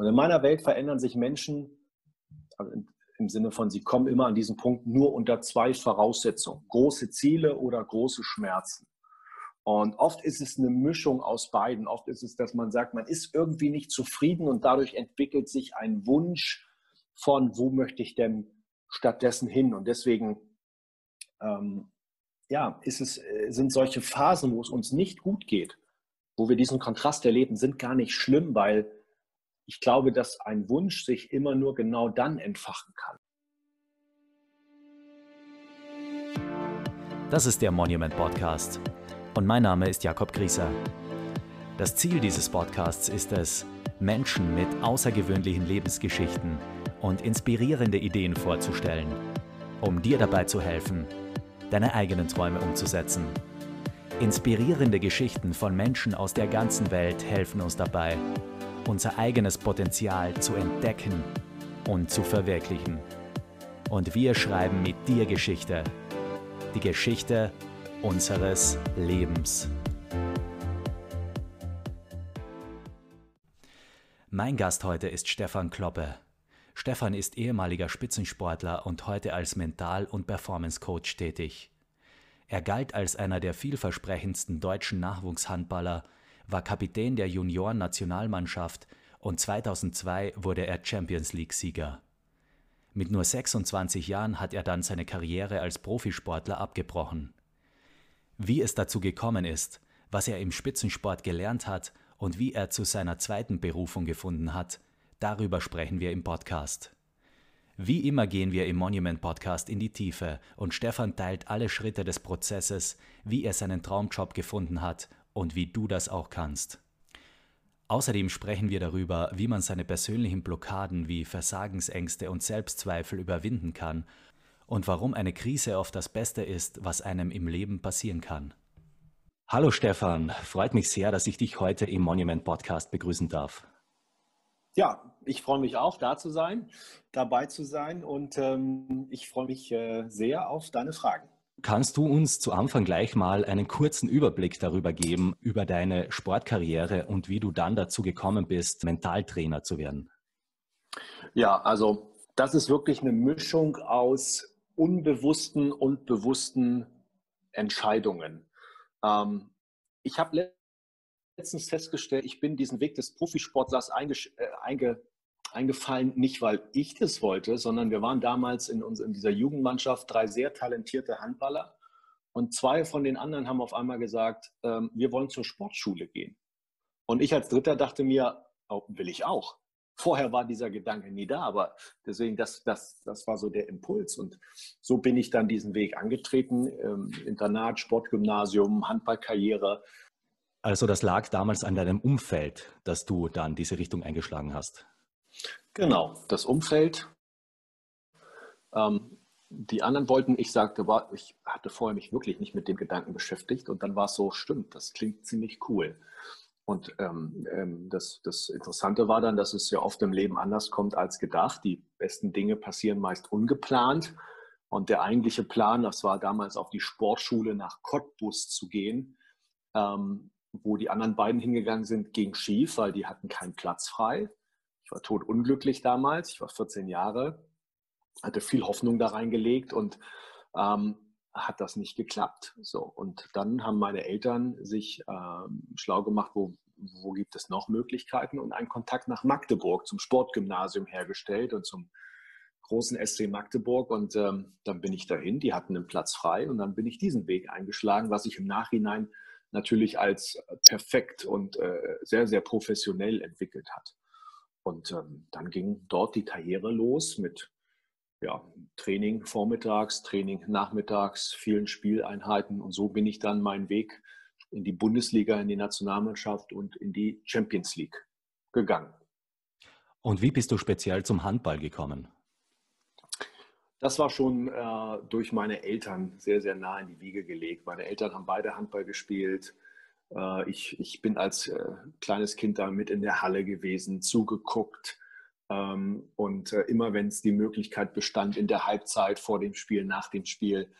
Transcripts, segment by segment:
Und in meiner Welt verändern sich Menschen also im Sinne von, sie kommen immer an diesen Punkt nur unter zwei Voraussetzungen, große Ziele oder große Schmerzen. Und oft ist es eine Mischung aus beiden. Oft ist es, dass man sagt, man ist irgendwie nicht zufrieden und dadurch entwickelt sich ein Wunsch von, wo möchte ich denn stattdessen hin? Und deswegen ähm, ja, ist es, äh, sind solche Phasen, wo es uns nicht gut geht, wo wir diesen Kontrast erleben, sind gar nicht schlimm, weil ich glaube, dass ein Wunsch sich immer nur genau dann entfachen kann. Das ist der Monument Podcast und mein Name ist Jakob Grieser. Das Ziel dieses Podcasts ist es, Menschen mit außergewöhnlichen Lebensgeschichten und inspirierende Ideen vorzustellen, um dir dabei zu helfen, deine eigenen Träume umzusetzen. Inspirierende Geschichten von Menschen aus der ganzen Welt helfen uns dabei, unser eigenes Potenzial zu entdecken und zu verwirklichen. Und wir schreiben mit dir Geschichte. Die Geschichte unseres Lebens. Mein Gast heute ist Stefan Kloppe. Stefan ist ehemaliger Spitzensportler und heute als Mental- und Performance-Coach tätig. Er galt als einer der vielversprechendsten deutschen Nachwuchshandballer war Kapitän der Junioren-Nationalmannschaft und 2002 wurde er Champions League-Sieger. Mit nur 26 Jahren hat er dann seine Karriere als Profisportler abgebrochen. Wie es dazu gekommen ist, was er im Spitzensport gelernt hat und wie er zu seiner zweiten Berufung gefunden hat, darüber sprechen wir im Podcast. Wie immer gehen wir im Monument Podcast in die Tiefe und Stefan teilt alle Schritte des Prozesses, wie er seinen Traumjob gefunden hat und wie du das auch kannst. Außerdem sprechen wir darüber, wie man seine persönlichen Blockaden wie Versagensängste und Selbstzweifel überwinden kann und warum eine Krise oft das Beste ist, was einem im Leben passieren kann. Hallo Stefan, freut mich sehr, dass ich dich heute im Monument Podcast begrüßen darf. Ja, ich freue mich auch, da zu sein, dabei zu sein und ähm, ich freue mich äh, sehr auf deine Fragen. Kannst du uns zu Anfang gleich mal einen kurzen Überblick darüber geben, über deine Sportkarriere und wie du dann dazu gekommen bist, Mentaltrainer zu werden? Ja, also das ist wirklich eine Mischung aus unbewussten und bewussten Entscheidungen. Ähm, ich habe letztens festgestellt, ich bin diesen Weg des Profisportlers einge, äh, einge, eingefallen, nicht weil ich das wollte, sondern wir waren damals in, uns, in dieser Jugendmannschaft drei sehr talentierte Handballer und zwei von den anderen haben auf einmal gesagt, ähm, wir wollen zur Sportschule gehen. Und ich als Dritter dachte mir, oh, will ich auch. Vorher war dieser Gedanke nie da, aber deswegen, das, das, das war so der Impuls. Und so bin ich dann diesen Weg angetreten. Ähm, Internat, Sportgymnasium, Handballkarriere. Also das lag damals an deinem Umfeld, dass du dann diese Richtung eingeschlagen hast. Genau, das Umfeld. Ähm, die anderen wollten, ich sagte, war, ich hatte vorher mich wirklich nicht mit dem Gedanken beschäftigt und dann war es so, stimmt, das klingt ziemlich cool. Und ähm, ähm, das, das Interessante war dann, dass es ja oft im Leben anders kommt als gedacht. Die besten Dinge passieren meist ungeplant. Und der eigentliche Plan, das war damals auf die Sportschule nach Cottbus zu gehen, ähm, wo die anderen beiden hingegangen sind, ging schief, weil die hatten keinen Platz frei. Ich war totunglücklich damals, ich war 14 Jahre, hatte viel Hoffnung da reingelegt und ähm, hat das nicht geklappt. So, und dann haben meine Eltern sich ähm, schlau gemacht, wo, wo gibt es noch Möglichkeiten und einen Kontakt nach Magdeburg zum Sportgymnasium hergestellt und zum großen SC Magdeburg und ähm, dann bin ich dahin, die hatten einen Platz frei und dann bin ich diesen Weg eingeschlagen, was sich im Nachhinein natürlich als perfekt und äh, sehr, sehr professionell entwickelt hat. Und ähm, dann ging dort die Karriere los mit ja, Training vormittags, Training nachmittags, vielen Spieleinheiten. Und so bin ich dann meinen Weg in die Bundesliga, in die Nationalmannschaft und in die Champions League gegangen. Und wie bist du speziell zum Handball gekommen? Das war schon äh, durch meine Eltern sehr, sehr nah in die Wiege gelegt. Meine Eltern haben beide Handball gespielt. Äh, ich, ich bin als äh, kleines Kind da mit in der Halle gewesen, zugeguckt. Ähm, und äh, immer wenn es die Möglichkeit bestand, in der Halbzeit, vor dem Spiel, nach dem Spiel,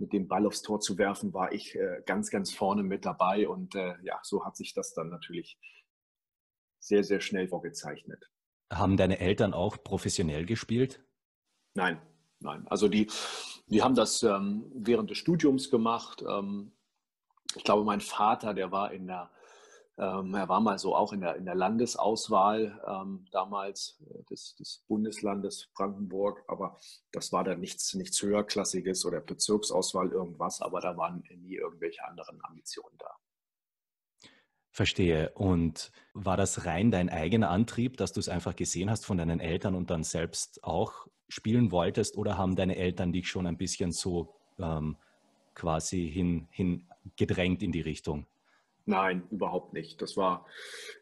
mit dem Ball aufs Tor zu werfen, war ich ganz, ganz vorne mit dabei. Und ja, so hat sich das dann natürlich sehr, sehr schnell vorgezeichnet. Haben deine Eltern auch professionell gespielt? Nein, nein. Also die, die haben das ähm, während des Studiums gemacht. Ich glaube, mein Vater, der war in der ähm, er war mal so auch in der, in der Landesauswahl ähm, damals äh, des, des, Bundeslandes Brandenburg, aber das war dann nichts, nichts höherklassiges oder Bezirksauswahl irgendwas, aber da waren nie irgendwelche anderen Ambitionen da. Verstehe. Und war das rein dein eigener Antrieb, dass du es einfach gesehen hast von deinen Eltern und dann selbst auch spielen wolltest oder haben deine Eltern dich schon ein bisschen so ähm, quasi hin, hin gedrängt in die Richtung? Nein, überhaupt nicht. Das war,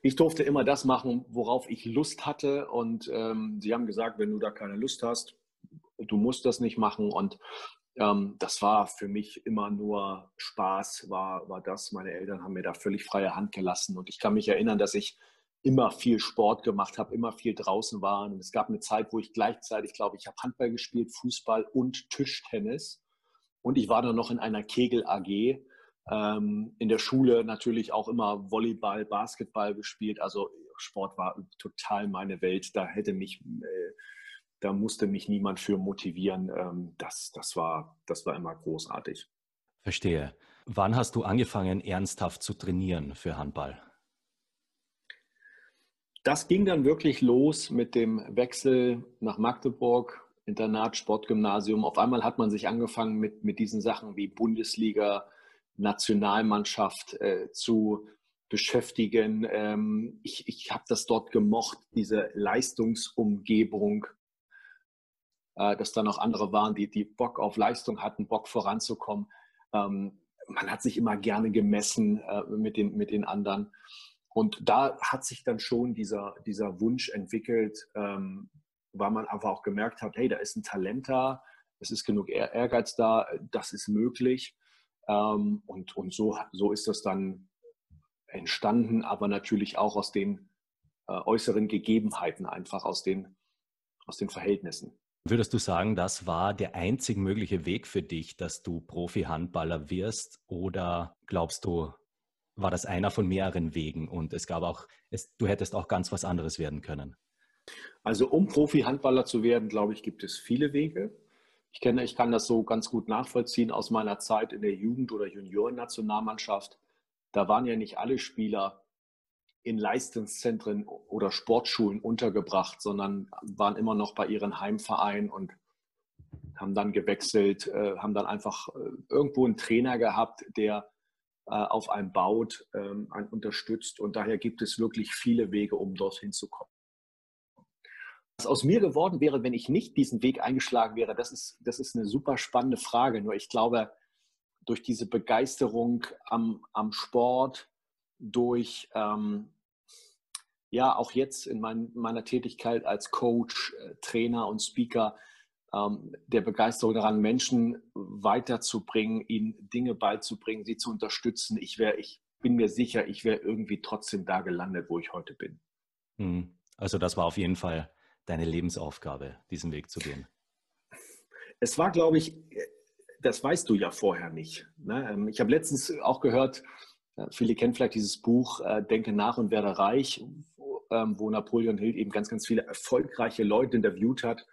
ich durfte immer das machen, worauf ich Lust hatte. Und ähm, sie haben gesagt, wenn du da keine Lust hast, du musst das nicht machen. Und ähm, das war für mich immer nur Spaß, war, war das. Meine Eltern haben mir da völlig freie Hand gelassen. Und ich kann mich erinnern, dass ich immer viel Sport gemacht habe, immer viel draußen war. Und es gab eine Zeit, wo ich gleichzeitig, glaube ich, habe Handball gespielt, Fußball und Tischtennis. Und ich war dann noch in einer Kegel AG ähm, in der Schule natürlich auch immer Volleyball, Basketball gespielt. Also Sport war total meine Welt. Da hätte mich, äh, da musste mich niemand für motivieren. Ähm, das, das, war, das war immer großartig. Verstehe. Wann hast du angefangen, ernsthaft zu trainieren für Handball? Das ging dann wirklich los mit dem Wechsel nach Magdeburg, Internat, Sportgymnasium. Auf einmal hat man sich angefangen mit, mit diesen Sachen wie Bundesliga, Nationalmannschaft äh, zu beschäftigen. Ähm, ich ich habe das dort gemocht, diese Leistungsumgebung, äh, dass da noch andere waren, die, die Bock auf Leistung hatten, Bock voranzukommen. Ähm, man hat sich immer gerne gemessen äh, mit, den, mit den anderen. Und da hat sich dann schon dieser, dieser Wunsch entwickelt, ähm, weil man einfach auch gemerkt hat, hey, da ist ein Talent da, es ist genug Ehrgeiz da, das ist möglich. Ähm, und und so, so ist das dann entstanden, aber natürlich auch aus den äh, äußeren Gegebenheiten, einfach aus den, aus den Verhältnissen. Würdest du sagen, das war der einzig mögliche Weg für dich, dass du Profi-Handballer wirst? Oder glaubst du, war das einer von mehreren Wegen und es gab auch, es, du hättest auch ganz was anderes werden können? Also um Profi-Handballer zu werden, glaube ich, gibt es viele Wege. Ich kenne, ich kann das so ganz gut nachvollziehen aus meiner Zeit in der Jugend- oder Juniorennationalmannschaft. Da waren ja nicht alle Spieler in Leistungszentren oder Sportschulen untergebracht, sondern waren immer noch bei ihren Heimvereinen und haben dann gewechselt, äh, haben dann einfach äh, irgendwo einen Trainer gehabt, der äh, auf einem baut, ähm, einen unterstützt. Und daher gibt es wirklich viele Wege, um dorthin zu kommen. Was aus mir geworden wäre, wenn ich nicht diesen Weg eingeschlagen wäre, das ist, das ist eine super spannende Frage. Nur ich glaube, durch diese Begeisterung am, am Sport, durch ähm, ja auch jetzt in mein, meiner Tätigkeit als Coach, äh, Trainer und Speaker, ähm, der Begeisterung daran, Menschen weiterzubringen, ihnen Dinge beizubringen, sie zu unterstützen. Ich wäre, ich bin mir sicher, ich wäre irgendwie trotzdem da gelandet, wo ich heute bin. Hm. Also das war auf jeden Fall deine Lebensaufgabe, diesen Weg zu gehen? Es war, glaube ich, das weißt du ja vorher nicht. Ne? Ähm, ich habe letztens auch gehört, äh, viele kennen vielleicht dieses Buch äh, Denke nach und werde reich, ähm, wo Napoleon Hill eben ganz, ganz viele erfolgreiche Leute interviewt hat.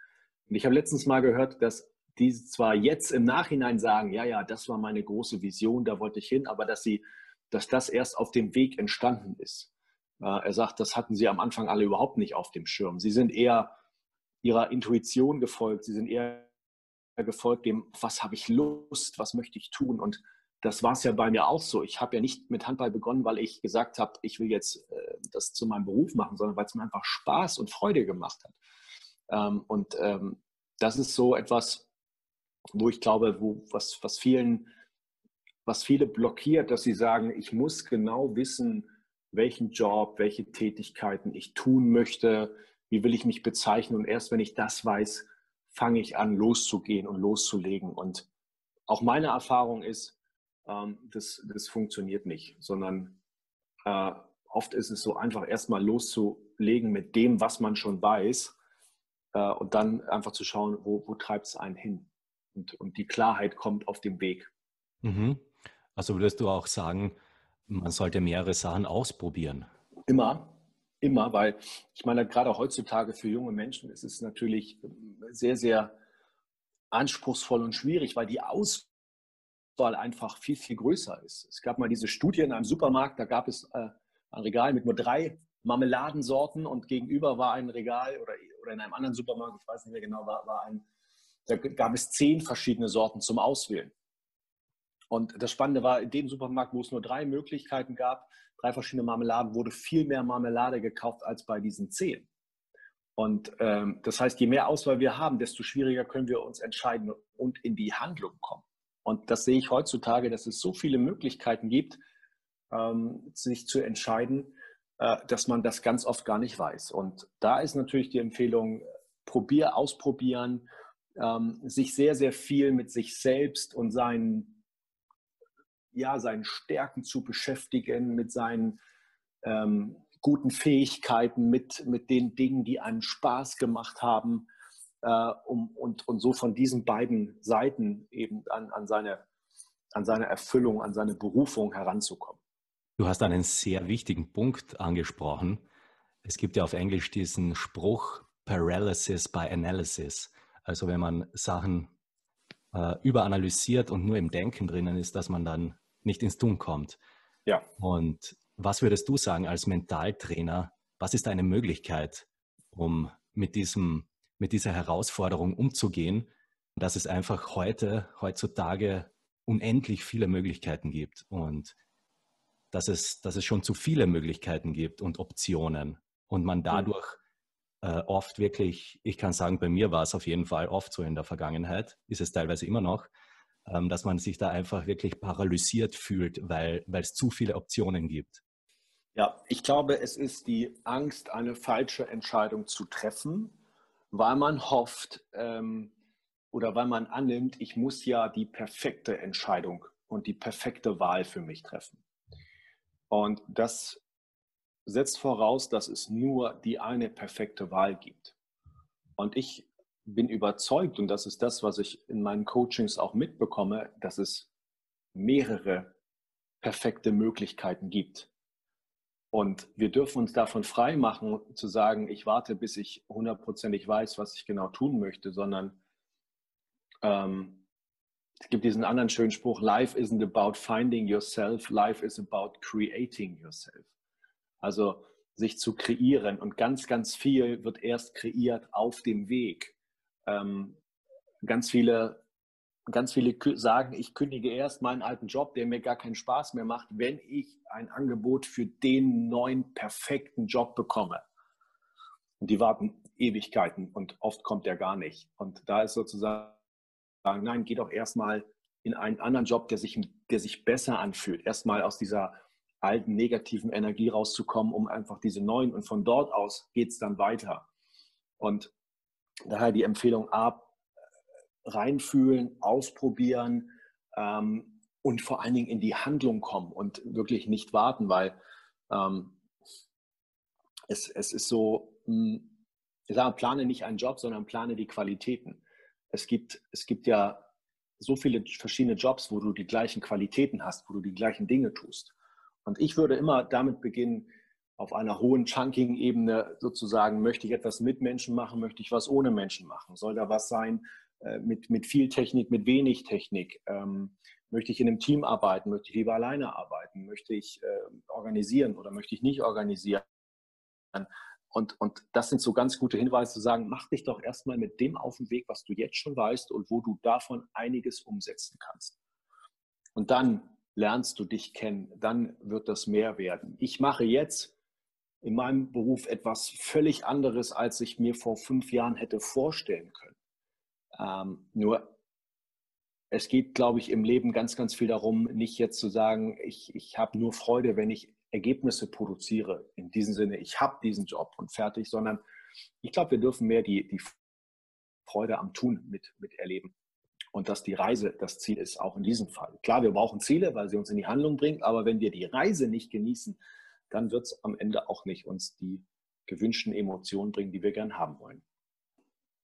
Und ich habe letztens mal gehört, dass die zwar jetzt im Nachhinein sagen, ja, ja, das war meine große Vision, da wollte ich hin, aber dass sie, dass das erst auf dem Weg entstanden ist. Er sagt, das hatten sie am Anfang alle überhaupt nicht auf dem Schirm. Sie sind eher ihrer Intuition gefolgt. Sie sind eher gefolgt dem, was habe ich Lust, was möchte ich tun. Und das war es ja bei mir auch so. Ich habe ja nicht mit Handball begonnen, weil ich gesagt habe, ich will jetzt äh, das zu meinem Beruf machen, sondern weil es mir einfach Spaß und Freude gemacht hat. Ähm, und ähm, das ist so etwas, wo ich glaube, wo, was, was vielen, was viele blockiert, dass sie sagen, ich muss genau wissen, welchen Job, welche Tätigkeiten ich tun möchte, wie will ich mich bezeichnen. Und erst wenn ich das weiß, fange ich an, loszugehen und loszulegen. Und auch meine Erfahrung ist, ähm, das, das funktioniert nicht, sondern äh, oft ist es so einfach erstmal loszulegen mit dem, was man schon weiß äh, und dann einfach zu schauen, wo, wo treibt es einen hin. Und, und die Klarheit kommt auf dem Weg. Mhm. Also würdest du auch sagen, man sollte mehrere Sachen ausprobieren. Immer, immer, weil ich meine, gerade heutzutage für junge Menschen ist es natürlich sehr, sehr anspruchsvoll und schwierig, weil die Auswahl einfach viel, viel größer ist. Es gab mal diese Studie in einem Supermarkt, da gab es äh, ein Regal mit nur drei Marmeladensorten und gegenüber war ein Regal oder, oder in einem anderen Supermarkt, ich weiß nicht mehr genau, war, war ein, da gab es zehn verschiedene Sorten zum Auswählen. Und das Spannende war, in dem Supermarkt, wo es nur drei Möglichkeiten gab, drei verschiedene Marmeladen, wurde viel mehr Marmelade gekauft als bei diesen zehn. Und ähm, das heißt, je mehr Auswahl wir haben, desto schwieriger können wir uns entscheiden und in die Handlung kommen. Und das sehe ich heutzutage, dass es so viele Möglichkeiten gibt, ähm, sich zu entscheiden, äh, dass man das ganz oft gar nicht weiß. Und da ist natürlich die Empfehlung, probier, ausprobieren, ähm, sich sehr, sehr viel mit sich selbst und seinen, ja, seinen Stärken zu beschäftigen, mit seinen ähm, guten Fähigkeiten, mit, mit den Dingen, die einen Spaß gemacht haben, äh, um, und, und so von diesen beiden Seiten eben an, an, seine, an seine Erfüllung, an seine Berufung heranzukommen. Du hast einen sehr wichtigen Punkt angesprochen. Es gibt ja auf Englisch diesen Spruch Paralysis by Analysis. Also wenn man Sachen äh, überanalysiert und nur im Denken drinnen ist, dass man dann nicht ins Tun kommt. Ja. Und was würdest du sagen als Mentaltrainer? Was ist eine Möglichkeit, um mit diesem, mit dieser Herausforderung umzugehen, dass es einfach heute, heutzutage unendlich viele Möglichkeiten gibt und dass es, dass es schon zu viele Möglichkeiten gibt und Optionen und man mhm. dadurch äh, oft wirklich, ich kann sagen, bei mir war es auf jeden Fall oft so in der Vergangenheit, ist es teilweise immer noch, dass man sich da einfach wirklich paralysiert fühlt, weil, weil es zu viele Optionen gibt. Ja, ich glaube, es ist die Angst, eine falsche Entscheidung zu treffen, weil man hofft ähm, oder weil man annimmt, ich muss ja die perfekte Entscheidung und die perfekte Wahl für mich treffen. Und das setzt voraus, dass es nur die eine perfekte Wahl gibt. Und ich bin überzeugt, und das ist das, was ich in meinen Coachings auch mitbekomme, dass es mehrere perfekte Möglichkeiten gibt. Und wir dürfen uns davon frei machen, zu sagen, ich warte, bis ich hundertprozentig weiß, was ich genau tun möchte, sondern ähm, es gibt diesen anderen schönen Spruch, Life isn't about finding yourself, life is about creating yourself. Also sich zu kreieren und ganz, ganz viel wird erst kreiert auf dem Weg. Ähm, ganz viele ganz viele sagen, ich kündige erst meinen alten Job, der mir gar keinen Spaß mehr macht, wenn ich ein Angebot für den neuen perfekten Job bekomme. Und die warten Ewigkeiten und oft kommt der gar nicht. Und da ist sozusagen sagen, nein, geh doch erstmal in einen anderen Job, der sich, der sich besser anfühlt. Erstmal aus dieser alten negativen Energie rauszukommen, um einfach diese neuen und von dort aus geht es dann weiter. Und daher die Empfehlung A, reinfühlen, ausprobieren ähm, und vor allen Dingen in die Handlung kommen und wirklich nicht warten, weil ähm, es, es ist so, hm, ich sage, plane nicht einen Job, sondern plane die Qualitäten es gibt, es gibt ja so viele verschiedene Jobs, wo du die gleichen Qualitäten hast, wo du die gleichen Dinge tust. Und ich würde immer damit beginnen, auf einer hohen Chunking-Ebene sozusagen, möchte ich etwas mit Menschen machen, möchte ich was ohne Menschen machen? Soll da was sein äh, mit, mit viel Technik, mit wenig Technik? Ähm, möchte ich in einem Team arbeiten? Möchte ich lieber alleine arbeiten? Möchte ich äh, organisieren oder möchte ich nicht organisieren? Und, und das sind so ganz gute Hinweise zu sagen, mach dich doch erstmal mit dem auf den Weg, was du jetzt schon weißt und wo du davon einiges umsetzen kannst. Und dann lernst du dich kennen, dann wird das mehr werden. Ich mache jetzt in meinem Beruf etwas völlig anderes, als ich mir vor fünf Jahren hätte vorstellen können. Ähm, nur es geht, glaube ich, im Leben ganz, ganz viel darum, nicht jetzt zu sagen, ich, ich habe nur Freude, wenn ich Ergebnisse produziere. In diesem Sinne, ich habe diesen Job und fertig, sondern ich glaube, wir dürfen mehr die, die Freude am Tun mit, mit. Und dass die Reise das Ziel ist, auch in diesem Fall. Klar, wir brauchen Ziele, weil sie uns in die Handlung bringen, aber wenn wir die Reise nicht genießen, dann wird es am Ende auch nicht uns die gewünschten Emotionen bringen, die wir gern haben wollen.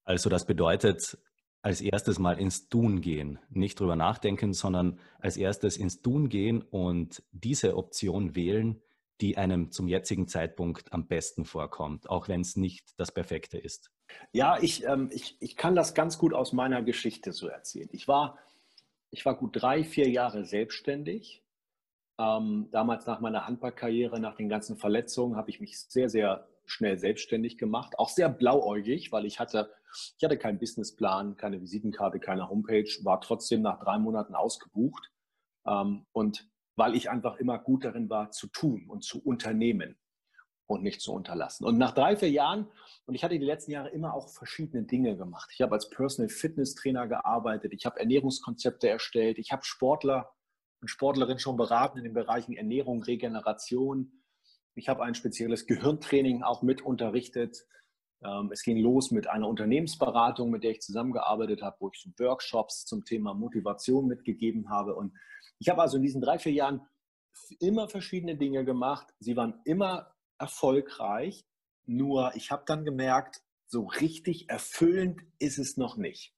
Also das bedeutet, als erstes mal ins Tun gehen. Nicht drüber nachdenken, sondern als erstes ins Tun gehen und diese Option wählen, die einem zum jetzigen Zeitpunkt am besten vorkommt, auch wenn es nicht das Perfekte ist? Ja, ich, ähm, ich, ich kann das ganz gut aus meiner Geschichte so erzählen. Ich war, ich war gut drei, vier Jahre selbstständig. Ähm, damals nach meiner Handballkarriere, nach den ganzen Verletzungen, habe ich mich sehr, sehr schnell selbstständig gemacht. Auch sehr blauäugig, weil ich hatte, ich hatte keinen Businessplan, keine Visitenkarte, keine Homepage, war trotzdem nach drei Monaten ausgebucht. Ähm, und weil ich einfach immer gut darin war, zu tun und zu unternehmen und nicht zu unterlassen. Und nach drei, vier Jahren, und ich hatte die letzten Jahre immer auch verschiedene Dinge gemacht. Ich habe als Personal Fitness Trainer gearbeitet, ich habe Ernährungskonzepte erstellt, ich habe Sportler und Sportlerinnen schon beraten in den Bereichen Ernährung, Regeneration. Ich habe ein spezielles Gehirntraining auch mit unterrichtet. Ähm, es ging los mit einer Unternehmensberatung, mit der ich zusammengearbeitet habe, wo ich Workshops zum Thema Motivation mitgegeben habe. Und ich habe also in diesen drei, vier Jahren immer verschiedene Dinge gemacht. Sie waren immer erfolgreich. Nur ich habe dann gemerkt, so richtig erfüllend ist es noch nicht.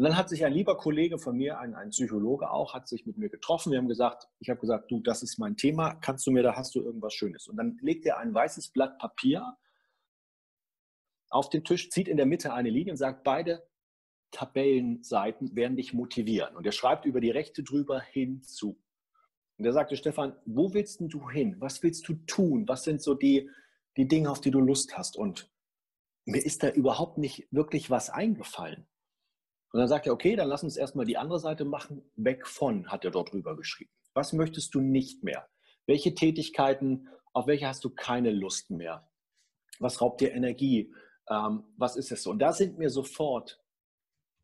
Und dann hat sich ein lieber Kollege von mir, ein, ein Psychologe auch, hat sich mit mir getroffen. Wir haben gesagt, ich habe gesagt, du, das ist mein Thema, kannst du mir, da hast du irgendwas Schönes. Und dann legt er ein weißes Blatt Papier auf den Tisch, zieht in der Mitte eine Linie und sagt, beide Tabellenseiten werden dich motivieren. Und er schreibt über die rechte drüber hinzu. Und er sagte, Stefan, wo willst du hin? Was willst du tun? Was sind so die, die Dinge, auf die du Lust hast? Und mir ist da überhaupt nicht wirklich was eingefallen. Und dann sagt er, okay, dann lass uns erstmal die andere Seite machen. Weg von, hat er dort drüber geschrieben. Was möchtest du nicht mehr? Welche Tätigkeiten, auf welche hast du keine Lust mehr? Was raubt dir Energie? Ähm, was ist es so? Und da sind mir sofort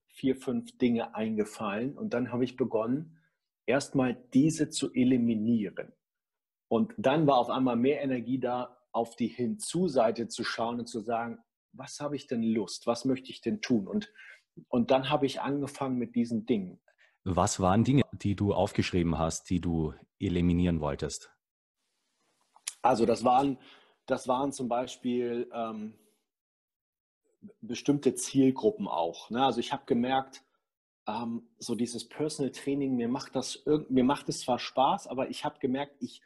vier, fünf Dinge eingefallen. Und dann habe ich begonnen, erstmal diese zu eliminieren. Und dann war auf einmal mehr Energie da, auf die Hinzu-Seite zu schauen und zu sagen, was habe ich denn Lust? Was möchte ich denn tun? Und und dann habe ich angefangen mit diesen Dingen. Was waren Dinge, die du aufgeschrieben hast, die du eliminieren wolltest? Also das waren, das waren zum Beispiel ähm, bestimmte Zielgruppen auch. Ne? Also ich habe gemerkt, ähm, so dieses Personal Training, mir macht das mir macht es zwar Spaß, aber ich habe gemerkt, ich,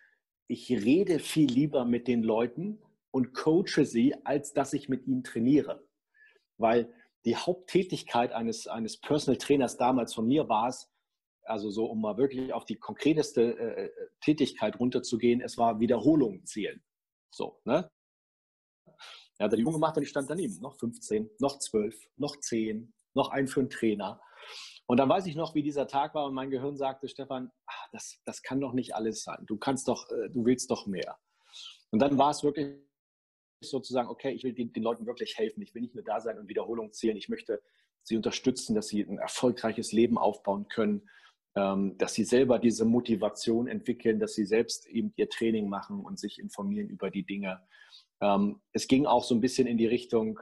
ich rede viel lieber mit den Leuten und coache sie, als dass ich mit ihnen trainiere. Weil die Haupttätigkeit eines, eines Personal Trainers damals von mir war es, also so, um mal wirklich auf die konkreteste äh, äh Tätigkeit runterzugehen, es war Wiederholungen zählen. So, ne? Er hat die Übung gemacht und ich stand daneben. Noch 15, noch 12, noch 10, noch ein für einen Trainer. Und dann weiß ich noch, wie dieser Tag war und mein Gehirn sagte, Stefan, ach, das, das kann doch nicht alles sein. Du kannst doch, äh, du willst doch mehr. Und dann war es wirklich sozusagen, okay, ich will den, den, Leuten wirklich helfen. Ich will nicht nur da sein und Wiederholung zählen. Ich möchte sie unterstützen, dass sie ein erfolgreiches Leben aufbauen können, ähm, dass sie selber diese Motivation entwickeln, dass sie selbst eben ihr Training machen und sich informieren über die Dinge. Ähm, es ging auch so ein bisschen in die Richtung,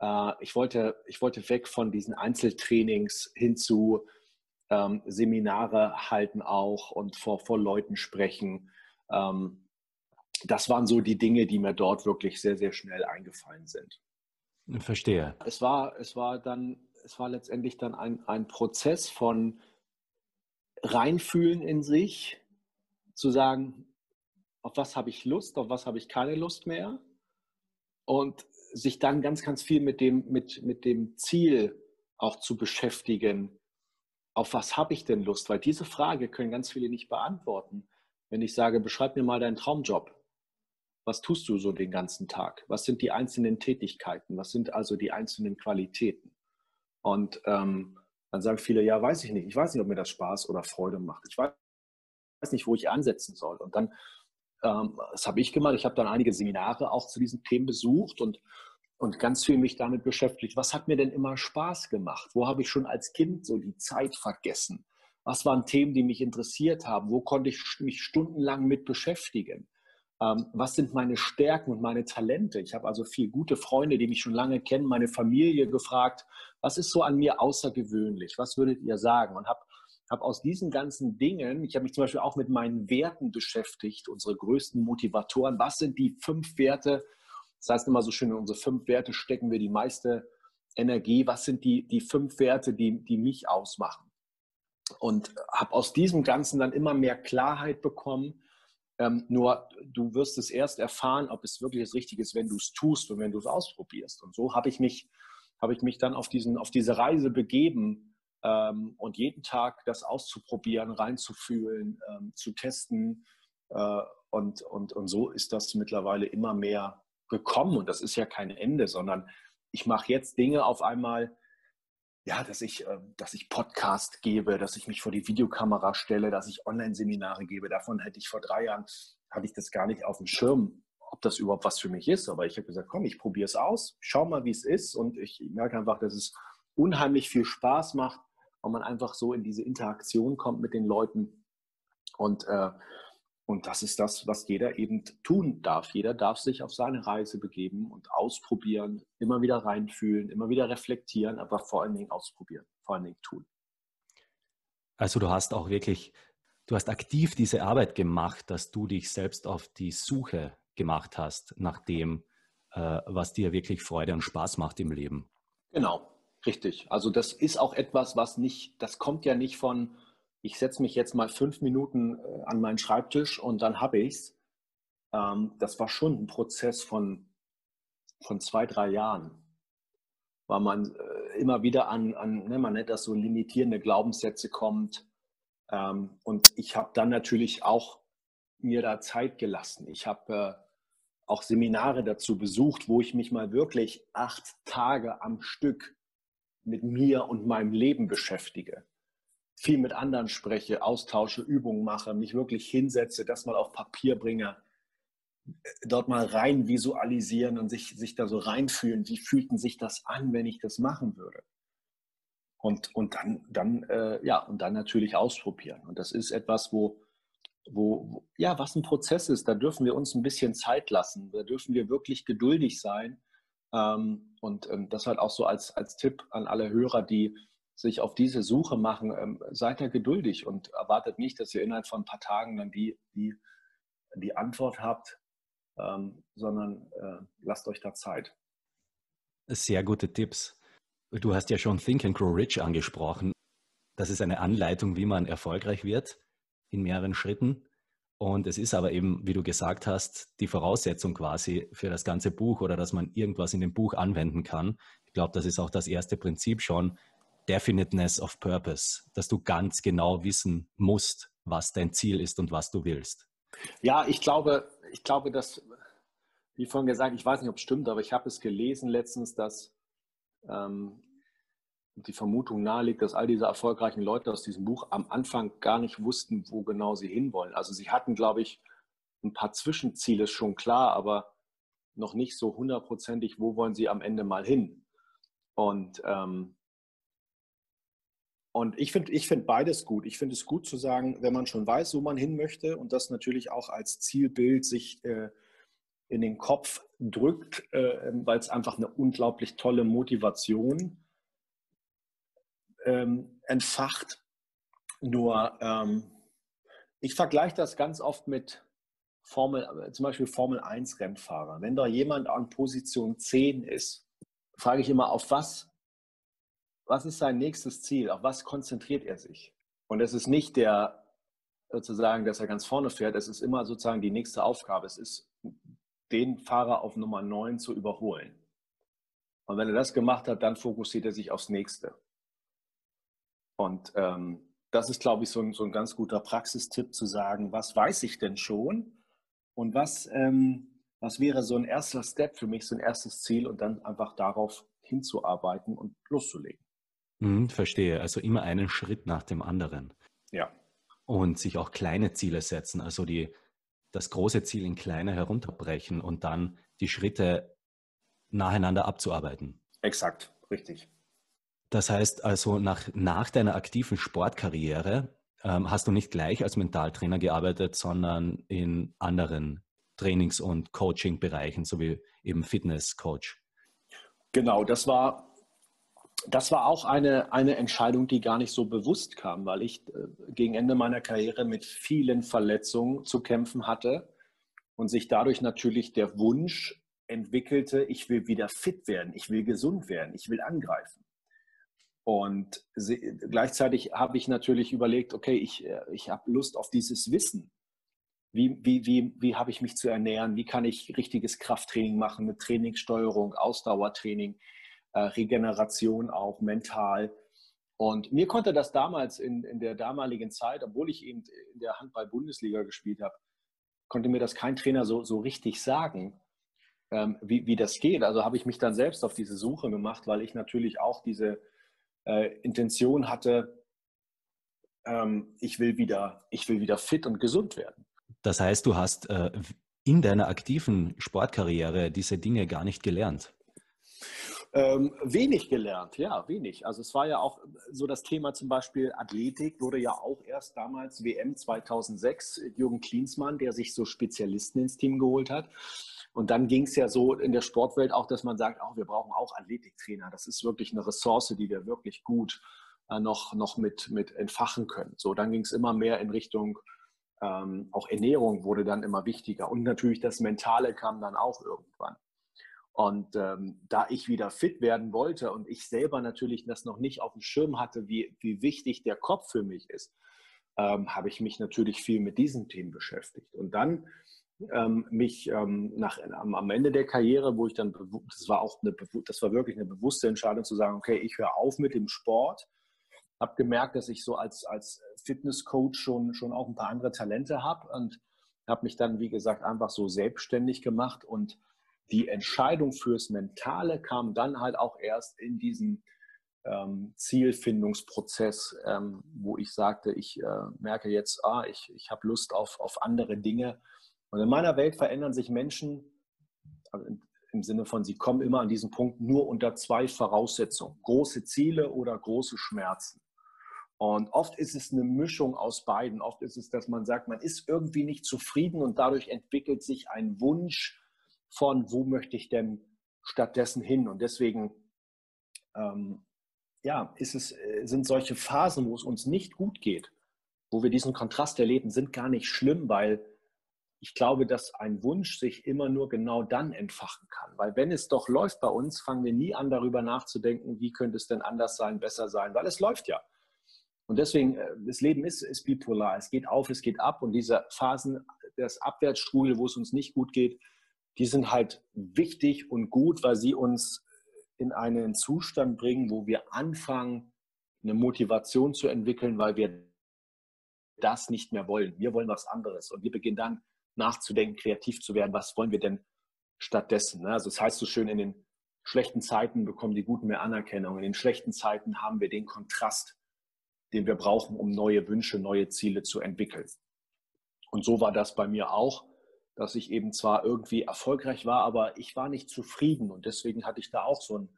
ah, äh, ich, wollte, ich wollte weg von diesen Einzeltrainings hin zu ähm, Seminare halten auch und vor, vor Leuten sprechen. Ähm, das waren so die Dinge, die mir dort wirklich sehr, sehr schnell eingefallen sind. Verstehe. Es war, es war dann, es war letztendlich dann ein, ein Prozess von reinfühlen in sich, zu sagen, auf was habe ich Lust, auf was habe ich keine Lust mehr und sich dann ganz, ganz viel mit dem, mit, mit dem Ziel auch zu beschäftigen, auf was habe ich denn Lust? Weil diese Frage können ganz viele nicht beantworten. Wenn ich sage, beschreib mir mal deinen Traumjob, was tust du so den ganzen Tag? Was sind die einzelnen Tätigkeiten? Was sind also die einzelnen Qualitäten? Und ähm, dann sagen viele, ja, weiß ich nicht. Ich weiß nicht, ob mir das Spaß oder Freude macht. Ich weiß nicht, wo ich ansetzen soll. Und dann, ähm, das habe ich gemacht. Ich habe dann einige Seminare auch zu diesen Themen besucht und, und ganz viel mich damit beschäftigt. Was hat mir denn immer Spaß gemacht? Wo habe ich schon als Kind so die Zeit vergessen? Was waren Themen, die mich interessiert haben? Wo konnte ich mich stundenlang mit beschäftigen? Ähm, was sind meine Stärken und meine Talente. Ich habe also viele gute Freunde, die mich schon lange kennen, meine Familie gefragt, was ist so an mir außergewöhnlich? Was würdet ihr sagen? Und habe hab aus diesen ganzen Dingen, ich habe mich zum Beispiel auch mit meinen Werten beschäftigt, unsere größten Motivatoren. Was sind die fünf Werte? Das heißt immer so schön, in unsere fünf Werte stecken wir die meiste Energie. Was sind die, die fünf Werte, die, die mich ausmachen? Und habe aus diesem Ganzen dann immer mehr Klarheit bekommen, Ähm, nur du wirst es erst erfahren, ob es wirklich das Richtige ist, wenn du es tust und wenn du es ausprobierst. Und so habe ich mich, habe ich mich dann auf, diesen, auf diese Reise begeben ähm, und jeden Tag das auszuprobieren, reinzufühlen, ähm, zu testen. Äh, und, und, und so ist das mittlerweile immer mehr gekommen. Und das ist ja kein Ende, sondern ich mache jetzt Dinge auf einmal, ja, dass ich, ähm, dass ich Podcast gebe, dass ich mich vor die Videokamera stelle, dass ich Online-Seminare gebe. Davon hätte ich vor drei Jahren, hatte ich das gar nicht auf dem Schirm, ob das überhaupt was für mich ist. Aber ich habe gesagt, komm, ich probiere es aus, schau mal, wie es ist. Und ich merke einfach, dass es unheimlich viel Spaß macht, weil man einfach so in diese Interaktion kommt mit den Leuten. Und äh, und das ist das, was jeder eben tun darf. Jeder darf sich auf seine Reise begeben und ausprobieren, immer wieder reinfühlen, immer wieder reflektieren, aber vor allen Dingen ausprobieren, vor allen Dingen tun. Also du hast auch wirklich, du hast aktiv diese Arbeit gemacht, dass du dich selbst auf die Suche gemacht hast nach dem, äh, was dir wirklich Freude und Spaß macht im Leben. Genau, richtig. Also das ist auch etwas, was nicht, das kommt ja nicht von, ich setze mich jetzt mal fünf Minuten äh, an meinen Schreibtisch und dann habe ich es. Ähm, das war schon ein Prozess von, von zwei, drei Jahren, weil man äh, immer wieder an, an ne, man nennt das so limitierende Glaubenssätze kommt. Ähm, und ich habe dann natürlich auch mir da Zeit gelassen. Ich habe äh, auch Seminare dazu besucht, wo ich mich mal wirklich acht Tage am Stück mit mir und meinem Leben beschäftige viel mit anderen spreche, austausche, Übungen mache, mich wirklich hinsetze, das mal auf Papier bringe, dort mal rein visualisieren und sich, sich da so reinfühlen, wie fühlten sich das an, wenn ich das machen würde. Und, und dann, dann äh, ja, und dann natürlich ausprobieren. Und das ist etwas, wo, wo, ja, was ein Prozess ist, da dürfen wir uns ein bisschen Zeit lassen, da dürfen wir wirklich geduldig sein. Ähm, und ähm, das halt auch so als, als Tipp an alle Hörer, die sich auf diese Suche machen, ähm, seid da geduldig und erwartet nicht, dass ihr innerhalb von ein paar Tagen dann die, die, die Antwort habt, ähm, sondern äh, lasst euch da Zeit. Sehr gute Tipps. Du hast ja schon Think and Grow Rich angesprochen. Das ist eine Anleitung, wie man erfolgreich wird in mehreren Schritten. Und es ist aber eben, wie du gesagt hast, die Voraussetzung quasi für das ganze Buch oder dass man irgendwas in dem Buch anwenden kann. Ich glaube, das ist auch das erste Prinzip schon, Definiteness of Purpose, dass du ganz genau wissen musst, was dein Ziel ist und was du willst. Ja, ich glaube, ich glaube, dass, wie vorhin gesagt, ich weiß nicht, ob es stimmt, aber ich habe es gelesen letztens, dass ähm, die Vermutung naheliegt, dass all diese erfolgreichen Leute aus diesem Buch am Anfang gar nicht wussten, wo genau sie hinwollen. Also sie hatten, glaube ich, ein paar Zwischenziele schon klar, aber noch nicht so hundertprozentig, wo wollen sie am Ende mal hin. Und ähm, und ich finde ich find beides gut. Ich finde es gut zu sagen, wenn man schon weiß, wo man hin möchte und das natürlich auch als Zielbild sich äh, in den Kopf drückt, äh, weil es einfach eine unglaublich tolle Motivation ähm, entfacht. Nur ähm, ich vergleiche das ganz oft mit Formel, zum Beispiel Formel 1 Rennfahrer. Wenn da jemand an Position 10 ist, frage ich immer, auf was was ist sein nächstes Ziel? Auf was konzentriert er sich? Und es ist nicht der, sozusagen, dass er ganz vorne fährt. Es ist immer sozusagen die nächste Aufgabe. Es ist, den Fahrer auf Nummer 9 zu überholen. Und wenn er das gemacht hat, dann fokussiert er sich aufs nächste. Und ähm, das ist, glaube ich, so ein, so ein ganz guter Praxistipp zu sagen, was weiß ich denn schon und was, ähm, was wäre so ein erster Step für mich, so ein erstes Ziel und dann einfach darauf hinzuarbeiten und loszulegen. Mhm, verstehe. Also immer einen Schritt nach dem anderen. Ja. Und sich auch kleine Ziele setzen, also die, das große Ziel in kleine herunterbrechen und dann die Schritte nacheinander abzuarbeiten. Exakt, richtig. Das heißt also, nach, nach deiner aktiven Sportkarriere ähm, hast du nicht gleich als Mentaltrainer gearbeitet, sondern in anderen Trainings- und Coaching-Bereichen, sowie eben Fitness-Coach. Genau, das war das war auch eine, eine Entscheidung, die gar nicht so bewusst kam, weil ich äh, gegen Ende meiner Karriere mit vielen Verletzungen zu kämpfen hatte und sich dadurch natürlich der Wunsch entwickelte, ich will wieder fit werden, ich will gesund werden, ich will angreifen. Und gleichzeitig habe ich natürlich überlegt, okay, ich, äh, ich habe Lust auf dieses Wissen. wie, wie, wie, wie habe ich mich zu ernähren, wie kann ich richtiges Krafttraining machen mit Trainingssteuerung, Ausdauertraining, äh, Regeneration auch mental. Und mir konnte das damals in, in der damaligen Zeit, obwohl ich eben in der Handball-Bundesliga gespielt habe, konnte mir das kein Trainer so, so richtig sagen, ähm, wie, wie das geht. Also habe ich mich dann selbst auf diese Suche gemacht, weil ich natürlich auch diese äh, Intention hatte, ähm, ich, will wieder, ich will wieder fit und gesund werden. Das heißt, du hast äh, in deiner aktiven Sportkarriere diese Dinge gar nicht gelernt. Ähm, wenig gelernt, ja, wenig. Also es war ja auch so das Thema zum Beispiel Athletik, wurde ja auch erst damals WM 2006, Jürgen Klinsmann, der sich so Spezialisten ins Team geholt hat. Und dann ging es ja so in der Sportwelt auch, dass man sagt, auch wir brauchen auch Athletiktrainer. Das ist wirklich eine Ressource, die wir wirklich gut äh, noch, noch mit, mit entfachen können. So, dann ging es immer mehr in Richtung ähm, auch Ernährung wurde dann immer wichtiger. Und natürlich das Mentale kam dann auch irgendwann. Und ähm, da ich wieder fit werden wollte und ich selber natürlich das noch nicht auf dem Schirm hatte, wie, wie wichtig der Kopf für mich ist, ähm, habe ich mich natürlich viel mit diesen Themen beschäftigt. Und dann ähm, mich ähm, nach, am, am, Ende der Karriere, wo ich dann, das war auch eine, das war wirklich eine bewusste Entscheidung zu sagen, okay, ich höre auf mit dem Sport, habe gemerkt, dass ich so als, als Fitnesscoach schon, schon auch ein paar andere Talente habe und habe mich dann, wie gesagt, einfach so selbstständig gemacht und die Entscheidung fürs Mentale kam dann halt auch erst in diesem ähm, Zielfindungsprozess, ähm, wo ich sagte, ich äh, merke jetzt, ah, ich, ich habe Lust auf, auf andere Dinge. Und in meiner Welt verändern sich Menschen, also im Sinne von, sie kommen immer an diesen Punkt nur unter zwei Voraussetzungen, große Ziele oder große Schmerzen. Und oft ist es eine Mischung aus beiden. Oft ist es, dass man sagt, man ist irgendwie nicht zufrieden und dadurch entwickelt sich ein Wunsch, von, wo möchte ich denn stattdessen hin? Und deswegen ähm, ja, es, äh, sind solche Phasen, wo es uns nicht gut geht, wo wir diesen Kontrast erleben, sind gar nicht schlimm, weil ich glaube, dass ein Wunsch sich immer nur genau dann entfachen kann. Weil wenn es doch läuft bei uns, fangen wir nie an, darüber nachzudenken, wie könnte es denn anders sein, besser sein, weil es läuft ja. Und deswegen, äh, das Leben ist, ist bipolar. Es geht auf, es geht ab. Und diese Phasen, das Abwärtsstrudel, wo es uns nicht gut geht, die sind halt wichtig und gut, weil sie uns in einen Zustand bringen, wo wir anfangen, eine Motivation zu entwickeln, weil wir das nicht mehr wollen. Wir wollen was anderes und wir beginnen dann nachzudenken, kreativ zu werden. Was wollen wir denn stattdessen? Ne? Also das heißt so schön, in den schlechten Zeiten bekommen die Guten mehr Anerkennung. In den schlechten Zeiten haben wir den Kontrast, den wir brauchen, um neue Wünsche, neue Ziele zu entwickeln. Und so war das bei mir auch dass ich eben zwar irgendwie erfolgreich war, aber ich war nicht zufrieden und deswegen hatte ich da auch so einen,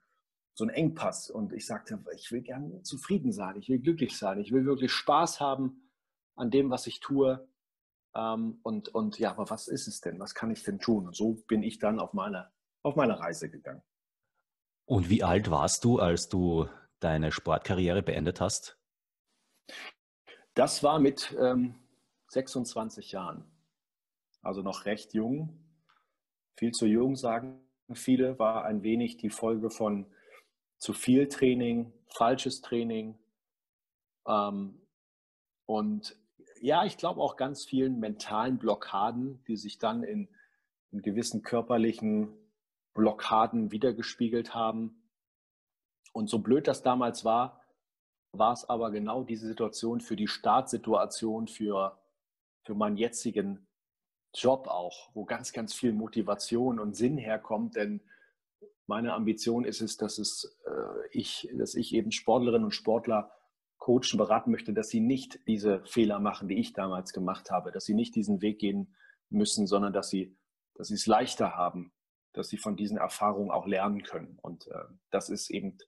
so einen Engpass und ich sagte, ich will gerne zufrieden sein, ich will glücklich sein, ich will wirklich Spaß haben an dem, was ich tue ähm, und, und ja, aber was ist es denn, was kann ich denn tun? Und so bin ich dann auf meine, auf meine Reise gegangen. Und wie alt warst du, als du deine Sportkarriere beendet hast? Das war mit ähm, 26 Jahren also noch recht jung. Viel zu jung, sagen viele, war ein wenig die Folge von zu viel Training, falsches Training. Ähm, und ja, ich glaube auch ganz vielen mentalen Blockaden, die sich dann in, in gewissen körperlichen Blockaden wiedergespiegelt haben. Und so blöd das damals war, war es aber genau diese Situation für die Startsituation, für, für meinen jetzigen Job auch, wo ganz, ganz viel Motivation und Sinn herkommt, denn meine Ambition ist es, dass es äh, ich, dass ich eben Sportlerinnen und Sportler coachen, beraten möchte, dass sie nicht diese Fehler machen, die ich damals gemacht habe, dass sie nicht diesen Weg gehen müssen, sondern dass sie, dass sie es leichter haben, dass sie von diesen Erfahrungen auch lernen können. Und äh, das ist eben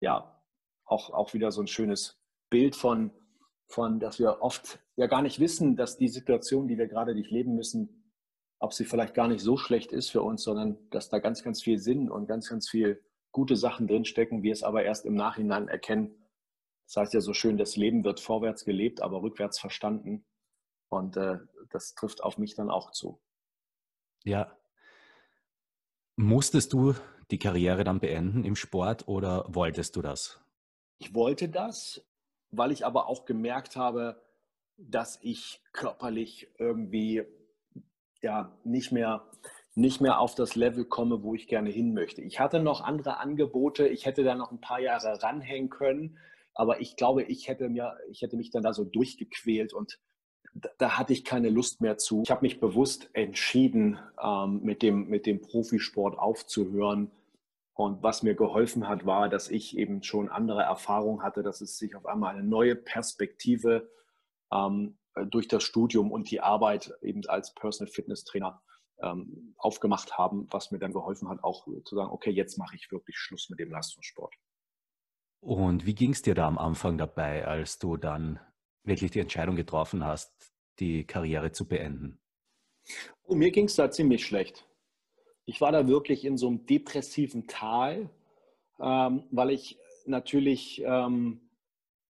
ja auch, auch wieder so ein schönes Bild von, von, dass wir oft ja gar nicht wissen, dass die Situation, die wir gerade durchleben müssen, ob sie vielleicht gar nicht so schlecht ist für uns, sondern dass da ganz, ganz viel Sinn und ganz, ganz viel gute Sachen drinstecken, wir es aber erst im Nachhinein erkennen. Das heißt ja so schön, das Leben wird vorwärts gelebt, aber rückwärts verstanden. Und äh, das trifft auf mich dann auch zu. Ja. Musstest du die Karriere dann beenden im Sport oder wolltest du das? Ich wollte das, weil ich aber auch gemerkt habe, dass ich körperlich irgendwie ja nicht mehr nicht mehr auf das Level komme, wo ich gerne hin möchte. Ich hatte noch andere Angebote, ich hätte da noch ein paar Jahre ranhängen können, aber ich glaube, ich hätte mir, ich hätte mich dann da so durchgequält und da, da hatte ich keine Lust mehr zu. Ich habe mich bewusst entschieden, ähm, mit, dem, mit dem Profisport aufzuhören. Und was mir geholfen hat, war, dass ich eben schon andere Erfahrungen hatte, dass es sich auf einmal eine neue Perspektive ähm, durch das Studium und die Arbeit eben als Personal Fitness Trainer ähm, aufgemacht haben, was mir dann geholfen hat, auch zu sagen, okay, jetzt mache ich wirklich Schluss mit dem Leistungssport. Und wie ging es dir da am Anfang dabei, als du dann wirklich die Entscheidung getroffen hast, die Karriere zu beenden? Oh, mir ging es da ziemlich schlecht. Ich war da wirklich in so einem depressiven Tal, ähm, weil ich natürlich ähm,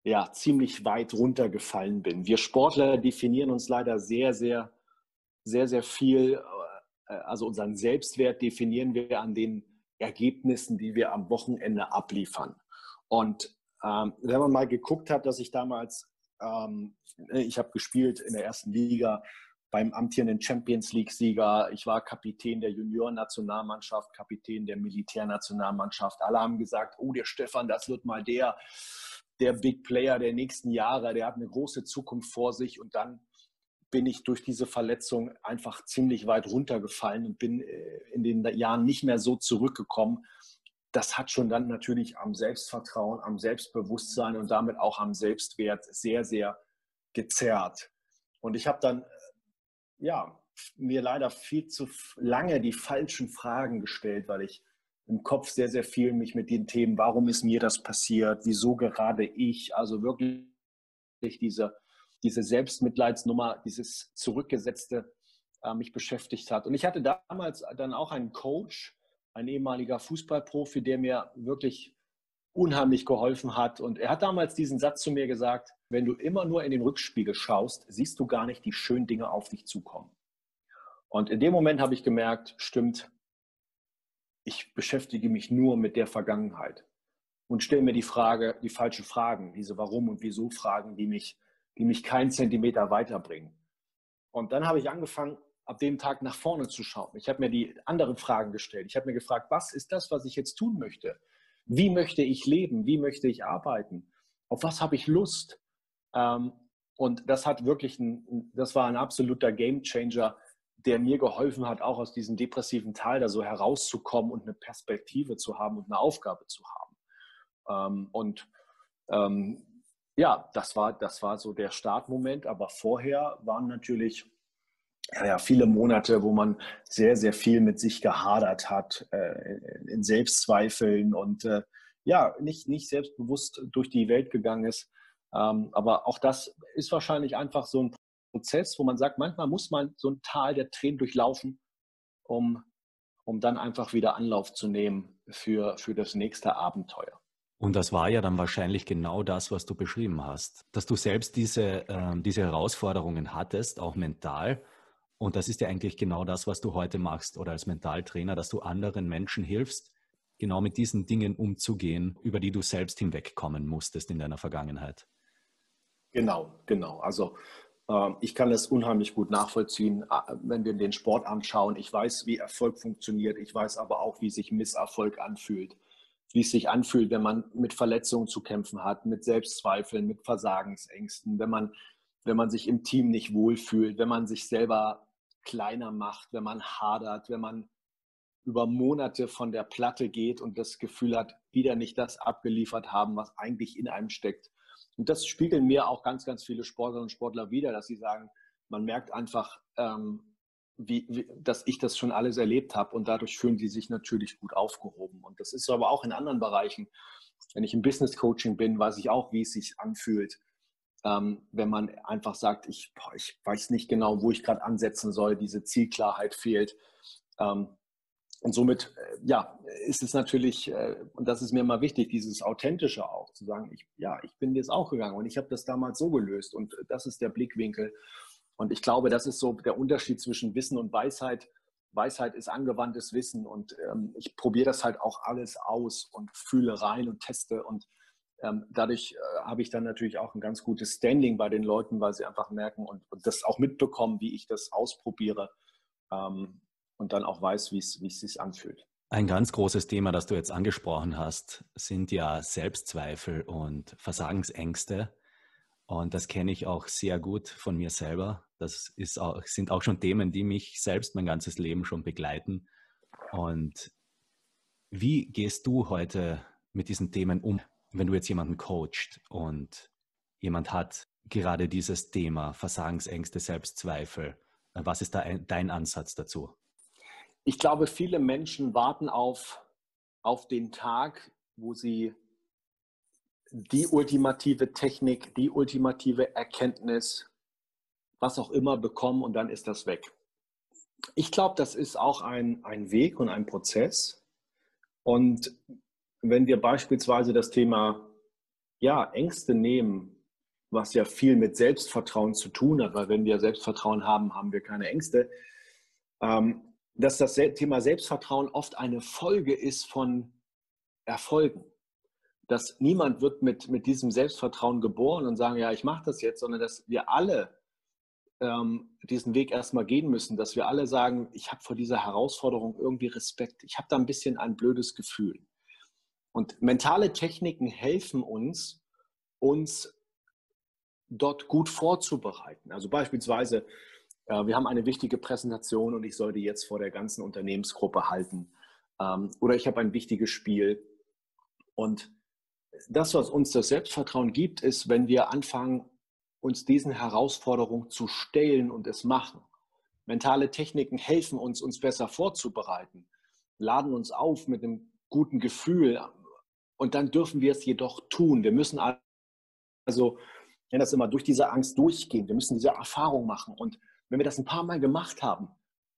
ja, ziemlich weit runtergefallen bin. Wir Sportler definieren uns leider sehr, sehr, sehr, sehr viel äh, also unseren Selbstwert definieren wir an den Ergebnissen, die wir am Wochenende abliefern. Und ähm, wenn man mal geguckt hat, dass ich damals, ähm, ich habe gespielt in der ersten Liga beim amtierenden Champions League-Sieger, ich war Kapitän der Junioren-Nationalmannschaft, Kapitän der Militärnationalmannschaft. Alle haben gesagt, oh, der Stefan, das wird mal der, der Big Player der nächsten Jahre, der hat eine große Zukunft vor sich. Und dann bin ich durch diese Verletzung einfach ziemlich weit runtergefallen und bin äh, in den Jahren nicht mehr so zurückgekommen. Das hat schon dann natürlich am Selbstvertrauen, am Selbstbewusstsein und damit auch am Selbstwert sehr, sehr gezerrt. Und ich habe dann, ja, mir leider viel zu lange die falschen Fragen gestellt, weil ich im Kopf sehr, sehr viel mich mit den Themen, warum ist mir das passiert, wieso gerade ich, also wirklich diese diese Selbstmitleidsnummer, dieses Zurückgesetzte äh, mich beschäftigt hat. Und ich hatte damals dann auch einen Coach, ein ehemaliger Fußballprofi, der mir wirklich unheimlich geholfen hat. Und er hat damals diesen Satz zu mir gesagt, wenn du immer nur in den Rückspiegel schaust, siehst du gar nicht die schönen Dinge auf dich zukommen. Und in dem Moment habe ich gemerkt, stimmt, ich beschäftige mich nur mit der Vergangenheit und stelle mir die Frage, die falschen Fragen, diese Warum und Wieso Fragen, die mich die mich keinen Zentimeter weiterbringen. Und dann habe ich angefangen, ab dem Tag nach vorne zu schauen. Ich habe mir die anderen Fragen gestellt. Ich habe mir gefragt, was ist das, was ich jetzt tun möchte? Wie möchte ich leben? Wie möchte ich arbeiten? Auf was habe ich Lust? Ähm, und das hat wirklich ein, das war ein absoluter Gamechanger, der mir geholfen hat, auch aus diesem depressiven Tal da so herauszukommen und eine Perspektive zu haben und eine Aufgabe zu haben. Ähm, und ähm, ja, das war, das war so der Startmoment. Aber vorher waren natürlich ja, viele Monate, wo man sehr, sehr viel mit sich gehadert hat, äh, in Selbstzweifeln und äh, ja, nicht, nicht selbstbewusst durch die Welt gegangen ist. Ähm, aber auch das ist wahrscheinlich einfach so ein Prozess, wo man sagt, manchmal muss man so ein Tal der Tränen durchlaufen, um, um dann einfach wieder Anlauf zu nehmen für, für das nächste Abenteuer. Und das war ja dann wahrscheinlich genau das, was du beschrieben hast, dass du selbst diese, äh, diese Herausforderungen hattest, auch mental. Und das ist ja eigentlich genau das, was du heute machst oder als Mentaltrainer, dass du anderen Menschen hilfst, genau mit diesen Dingen umzugehen, über die du selbst hinwegkommen musstest in deiner Vergangenheit. Genau, genau. Also äh, ich kann das unheimlich gut nachvollziehen, äh, wenn wir den Sport anschauen. Ich weiß, wie Erfolg funktioniert. Ich weiß aber auch, wie sich Misserfolg anfühlt wie es sich anfühlt, wenn man mit Verletzungen zu kämpfen hat, mit Selbstzweifeln, mit Versagensängsten, wenn man, wenn man sich im Team nicht wohlfühlt, wenn man sich selber kleiner macht, wenn man hadert, wenn man über Monate von der Platte geht und das Gefühl hat, wieder nicht das abgeliefert haben, was eigentlich in einem steckt. Und das spiegeln mir auch ganz, ganz viele Sportlerinnen und Sportler wieder, dass sie sagen, man merkt einfach, ähm, wie, wie, dass ich das schon alles erlebt habe und dadurch fühlen die sich natürlich gut aufgehoben. Und das ist aber auch in anderen Bereichen. Wenn ich im Business Coaching bin, weiß ich auch, wie es sich anfühlt, ähm, wenn man einfach sagt, ich, boah, ich weiß nicht genau, wo ich gerade ansetzen soll, diese Zielklarheit fehlt. Ähm, und somit, äh, ja, ist es natürlich, äh, und das ist mir immer wichtig, dieses Authentische auch, zu sagen, ich, ja, ich bin jetzt auch gegangen und ich habe das damals so gelöst und das ist der Blickwinkel. Und ich glaube, das ist so der Unterschied zwischen Wissen und Weisheit. Weisheit ist angewandtes Wissen und ähm, ich probiere das halt auch alles aus und fühle rein und teste und dadurch äh, habe ich dann natürlich auch ein ganz gutes Standing bei den Leuten, weil sie einfach merken und, und, das auch mitbekommen, wie ich das ausprobiere ähm, und dann auch weiß, wie es sich anfühlt. Ein ganz großes Thema, das du jetzt angesprochen hast, sind ja Selbstzweifel und Versagensängste. Und das kenne ich auch sehr gut von mir selber. Das auch, sind auch schon Themen, die mich selbst mein ganzes Leben schon begleiten. Und wie gehst du heute mit diesen Themen um, wenn du jetzt jemanden coacht und jemand hat gerade dieses Thema Versagensängste, Selbstzweifel? Was ist da dein Ansatz dazu? Ich glaube, viele Menschen warten auf, auf den Tag, wo sie die ultimative Technik, die ultimative Erkenntnis, was auch immer bekommen und dann ist das weg. Ich glaube, das ist auch ein, ein Weg und ein Prozess. Und wenn wir beispielsweise das Thema ja, Ängste nehmen, was ja viel mit Selbstvertrauen zu tun hat, weil wenn wir Selbstvertrauen haben, haben wir keine Ängste. Ähm, dass das Thema Selbstvertrauen oft eine Folge ist von Erfolgen. Dass niemand wird mit, mit diesem Selbstvertrauen geboren und sagen, ja, ich mache das jetzt, sondern dass wir alle ähm, diesen Weg erstmal gehen müssen, dass wir alle sagen, ich habe vor dieser Herausforderung irgendwie Respekt. Ich habe da ein bisschen ein blödes Gefühl. Und mentale Techniken helfen uns, uns dort gut vorzubereiten. Also beispielsweise äh, wir haben eine wichtige Präsentation und ich soll die jetzt vor der ganzen Unternehmensgruppe halten. Ähm, oder ich habe ein wichtiges Spiel. Und das, was uns das Selbstvertrauen gibt, ist, wenn wir anfangen, uns diesen Herausforderungen zu stellen und es machen. Mentale Techniken helfen uns, uns besser vorzubereiten, laden uns auf mit einem guten Gefühl. Und dann dürfen wir es jedoch tun. Wir müssen also, ich nenne das immer, durch diese Angst durchgehen. Wir müssen diese Erfahrung machen. Und wenn wir das ein paar Mal gemacht haben,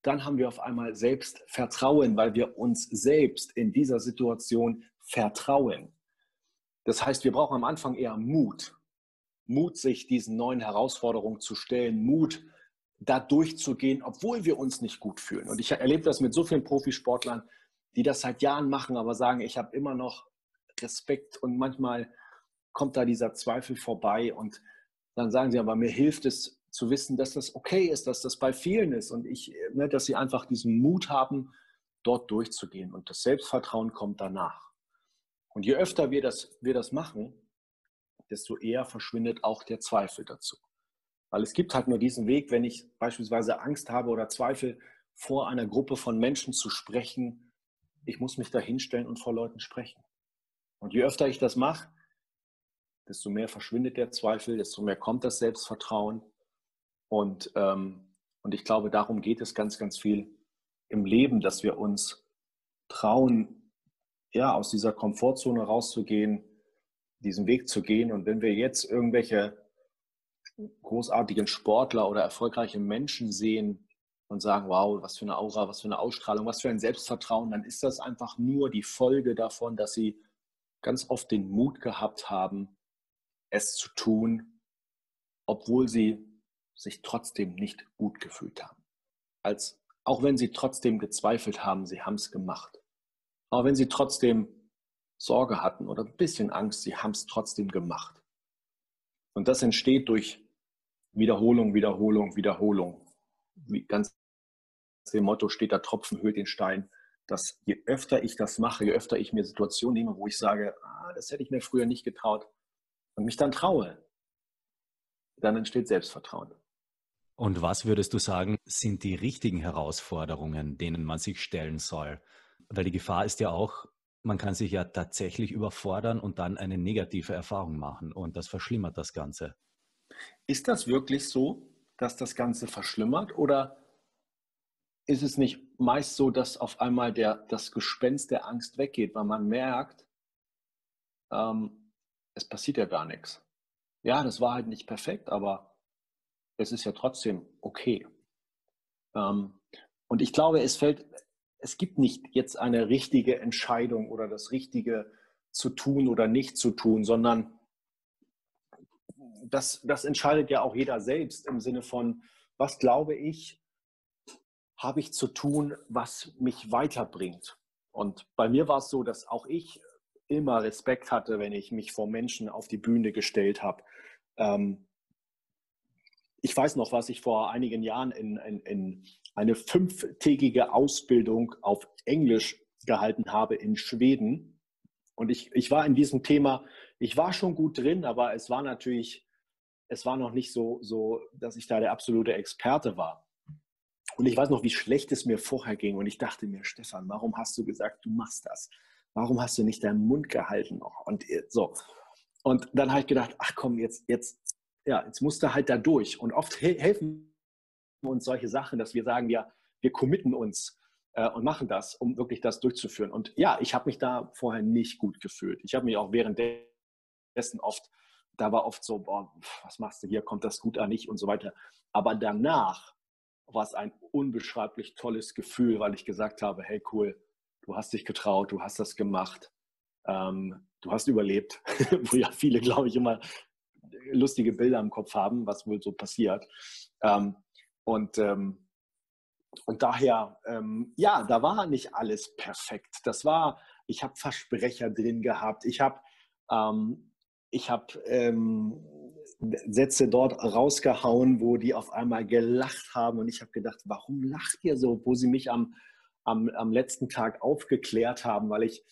dann haben wir auf einmal selbst Vertrauen, weil wir uns selbst in dieser Situation vertrauen. Das heißt, wir brauchen am Anfang eher Mut. Mut, sich diesen neuen Herausforderungen zu stellen, Mut, da durchzugehen, obwohl wir uns nicht gut fühlen. Und ich erlebe das mit so vielen Profisportlern, die das seit Jahren machen, aber sagen, ich habe immer noch Respekt und manchmal kommt da dieser Zweifel vorbei und dann sagen sie, aber mir hilft es, zu wissen, dass das okay ist, dass das bei vielen ist und ich, ne, dass sie einfach diesen Mut haben, dort durchzugehen. Und das Selbstvertrauen kommt danach. Und je öfter wir das, wir das machen, desto eher verschwindet auch der Zweifel dazu. Weil es gibt halt nur diesen Weg, wenn ich beispielsweise Angst habe oder Zweifel, vor einer Gruppe von Menschen zu sprechen, ich muss mich da hinstellen und vor Leuten sprechen. Und je öfter ich das mache, desto mehr verschwindet der Zweifel, desto mehr kommt das Selbstvertrauen und, ähm, und ich glaube, darum geht es ganz, ganz viel im Leben, dass wir uns trauen, ja, aus dieser Komfortzone rauszugehen, diesen Weg zu gehen. Und wenn wir jetzt irgendwelche großartigen Sportler oder erfolgreiche Menschen sehen und sagen, wow, was für eine Aura, was für eine Ausstrahlung, was für ein Selbstvertrauen, dann ist das einfach nur die Folge davon, dass sie ganz oft den Mut gehabt haben, es zu tun, obwohl sie sich trotzdem nicht gut gefühlt haben. Als, auch wenn sie trotzdem gezweifelt haben, sie haben es gemacht. Auch wenn sie trotzdem Sorge hatten oder ein bisschen Angst, sie haben es trotzdem gemacht. Und das entsteht durch Wiederholung, Wiederholung, Wiederholung. Wie ganz dem Motto steht, der Tropfen höhlt den Stein. Dass je öfter ich das mache, je öfter ich mir Situationen nehme, wo ich sage, ah, das hätte ich mir früher nicht getraut und mich dann traue, dann entsteht Selbstvertrauen. Und was würdest du sagen, sind die richtigen Herausforderungen, denen man sich stellen soll? Weil die Gefahr ist ja auch, man kann sich ja tatsächlich überfordern und dann eine negative Erfahrung machen und das verschlimmert das Ganze. Ist das wirklich so, dass das Ganze verschlimmert oder ist es nicht meist so, dass auf einmal der, das Gespenst der Angst weggeht, weil man merkt, ähm, es passiert ja gar nichts. Ja, das war halt nicht perfekt, aber es ist ja trotzdem okay. Ähm, und ich glaube, es fällt, es gibt nicht jetzt eine richtige Entscheidung oder das Richtige zu tun oder nicht zu tun, sondern das, das entscheidet ja auch jeder selbst im Sinne von, was glaube ich, habe ich zu tun, was mich weiterbringt. Und bei mir war es so, dass auch ich immer Respekt hatte, wenn ich mich vor Menschen auf die Bühne gestellt habe. Ähm, ich weiß noch, was ich vor einigen Jahren in, in, in eine fünftägige Ausbildung auf Englisch gehalten habe in Schweden. Und ich, ich war in diesem Thema, ich war schon gut drin, aber es war natürlich, es war noch nicht so, so, dass ich da der absolute Experte war. Und ich weiß noch, wie schlecht es mir vorher ging. Und ich dachte mir, Stefan, warum hast du gesagt, du machst das? Warum hast du nicht deinen Mund gehalten noch? Und so. Und dann habe ich gedacht, ach komm, jetzt, jetzt, ja, jetzt musst du halt da durch. Und oft helfen uns solche Sachen, dass wir sagen, ja, wir committen uns äh, und machen das, um wirklich das durchzuführen. Und ja, ich habe mich da vorher nicht gut gefühlt. Ich habe mich auch währenddessen oft, da war oft so, boah, was machst du hier, kommt das gut an nicht und so weiter. Aber danach war es ein unbeschreiblich tolles Gefühl, weil ich gesagt habe, hey cool, du hast dich getraut, du hast das gemacht, ähm, du hast überlebt, wo ja viele, glaube ich, immer lustige Bilder im Kopf haben, was wohl so passiert. Ähm, und, ähm, und daher, ähm, ja, da war nicht alles perfekt. Das war, ich habe Versprecher drin gehabt. Ich habe ähm, ich habe ähm, Sätze dort rausgehauen, wo die auf einmal gelacht haben und ich habe gedacht, warum lacht ihr so, wo sie mich am, am, am letzten Tag aufgeklärt haben, weil ich,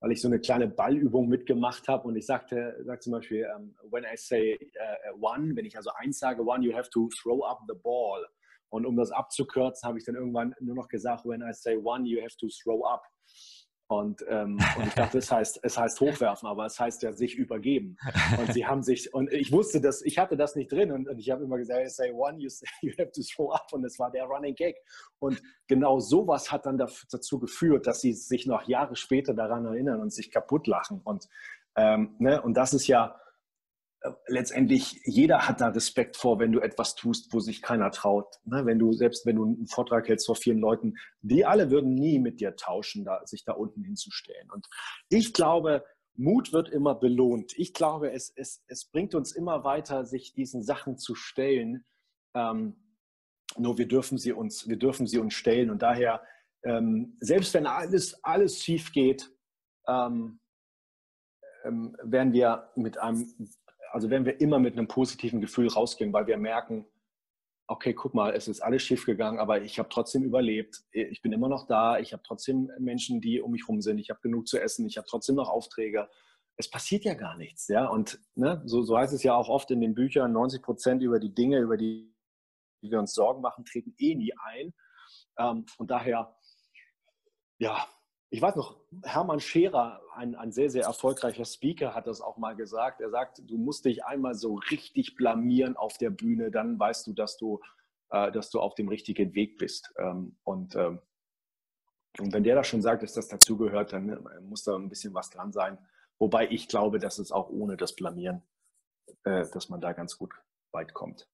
weil ich so eine kleine Ballübung mitgemacht habe und ich sagte, sag zum Beispiel, um, when I say uh, one, wenn ich also eins sage, one, you have to throw up the ball. Und um das abzukürzen, habe ich dann irgendwann nur noch gesagt, when I say one, you have to throw up. Und, ähm, und ich dachte, es heißt, es heißt hochwerfen, aber es heißt ja sich übergeben. Und sie haben sich, und ich wusste das, ich hatte das nicht drin und, und ich habe immer gesagt, I say one, you, say, you have to throw up und es war der Running Gag. Und genau sowas hat dann dazu geführt, dass sie sich noch Jahre später daran erinnern und sich kaputt lachen. Und, ähm, ne, und das ist ja, letztendlich jeder hat da Respekt vor, wenn du etwas tust, wo sich keiner traut. Ne? Wenn du, selbst wenn du einen Vortrag hältst vor vielen Leuten, die alle würden nie mit dir tauschen, da, sich da unten hinzustellen. Und ich glaube, Mut wird immer belohnt. Ich glaube, es, es, es bringt uns immer weiter, sich diesen Sachen zu stellen. Ähm, nur wir dürfen sie uns, wir dürfen sie uns stellen. Und daher, ähm, selbst wenn alles, alles schief geht, ähm, ähm werden wir mit einem also werden wir immer mit einem positiven Gefühl rausgehen, weil wir merken, okay, guck mal, es ist alles schief gegangen, aber ich habe trotzdem überlebt. Ich bin immer noch da. Ich habe trotzdem Menschen, die um mich herum sind. Ich habe genug zu essen. Ich habe trotzdem noch Aufträge. Es passiert ja gar nichts, ja. Und ne, so, so heißt es ja auch oft in den Büchern: 90 Prozent über die Dinge, über die, die wir uns Sorgen machen, treten eh nie ein. Ähm, und daher, ja, ich weiß noch, Hermann Scherer, ein, ein sehr, sehr erfolgreicher Speaker, hat das auch mal gesagt. Er sagt, du musst dich einmal so richtig blamieren auf der Bühne, dann weißt du, dass du, äh, dass du auf dem richtigen Weg bist. Ähm, und, ähm, und wenn der das schon sagt, dass das dazugehört, dann äh, muss da ein bisschen was dran sein. Wobei ich glaube, dass es auch ohne das Blamieren, äh, dass man da ganz gut weit kommt.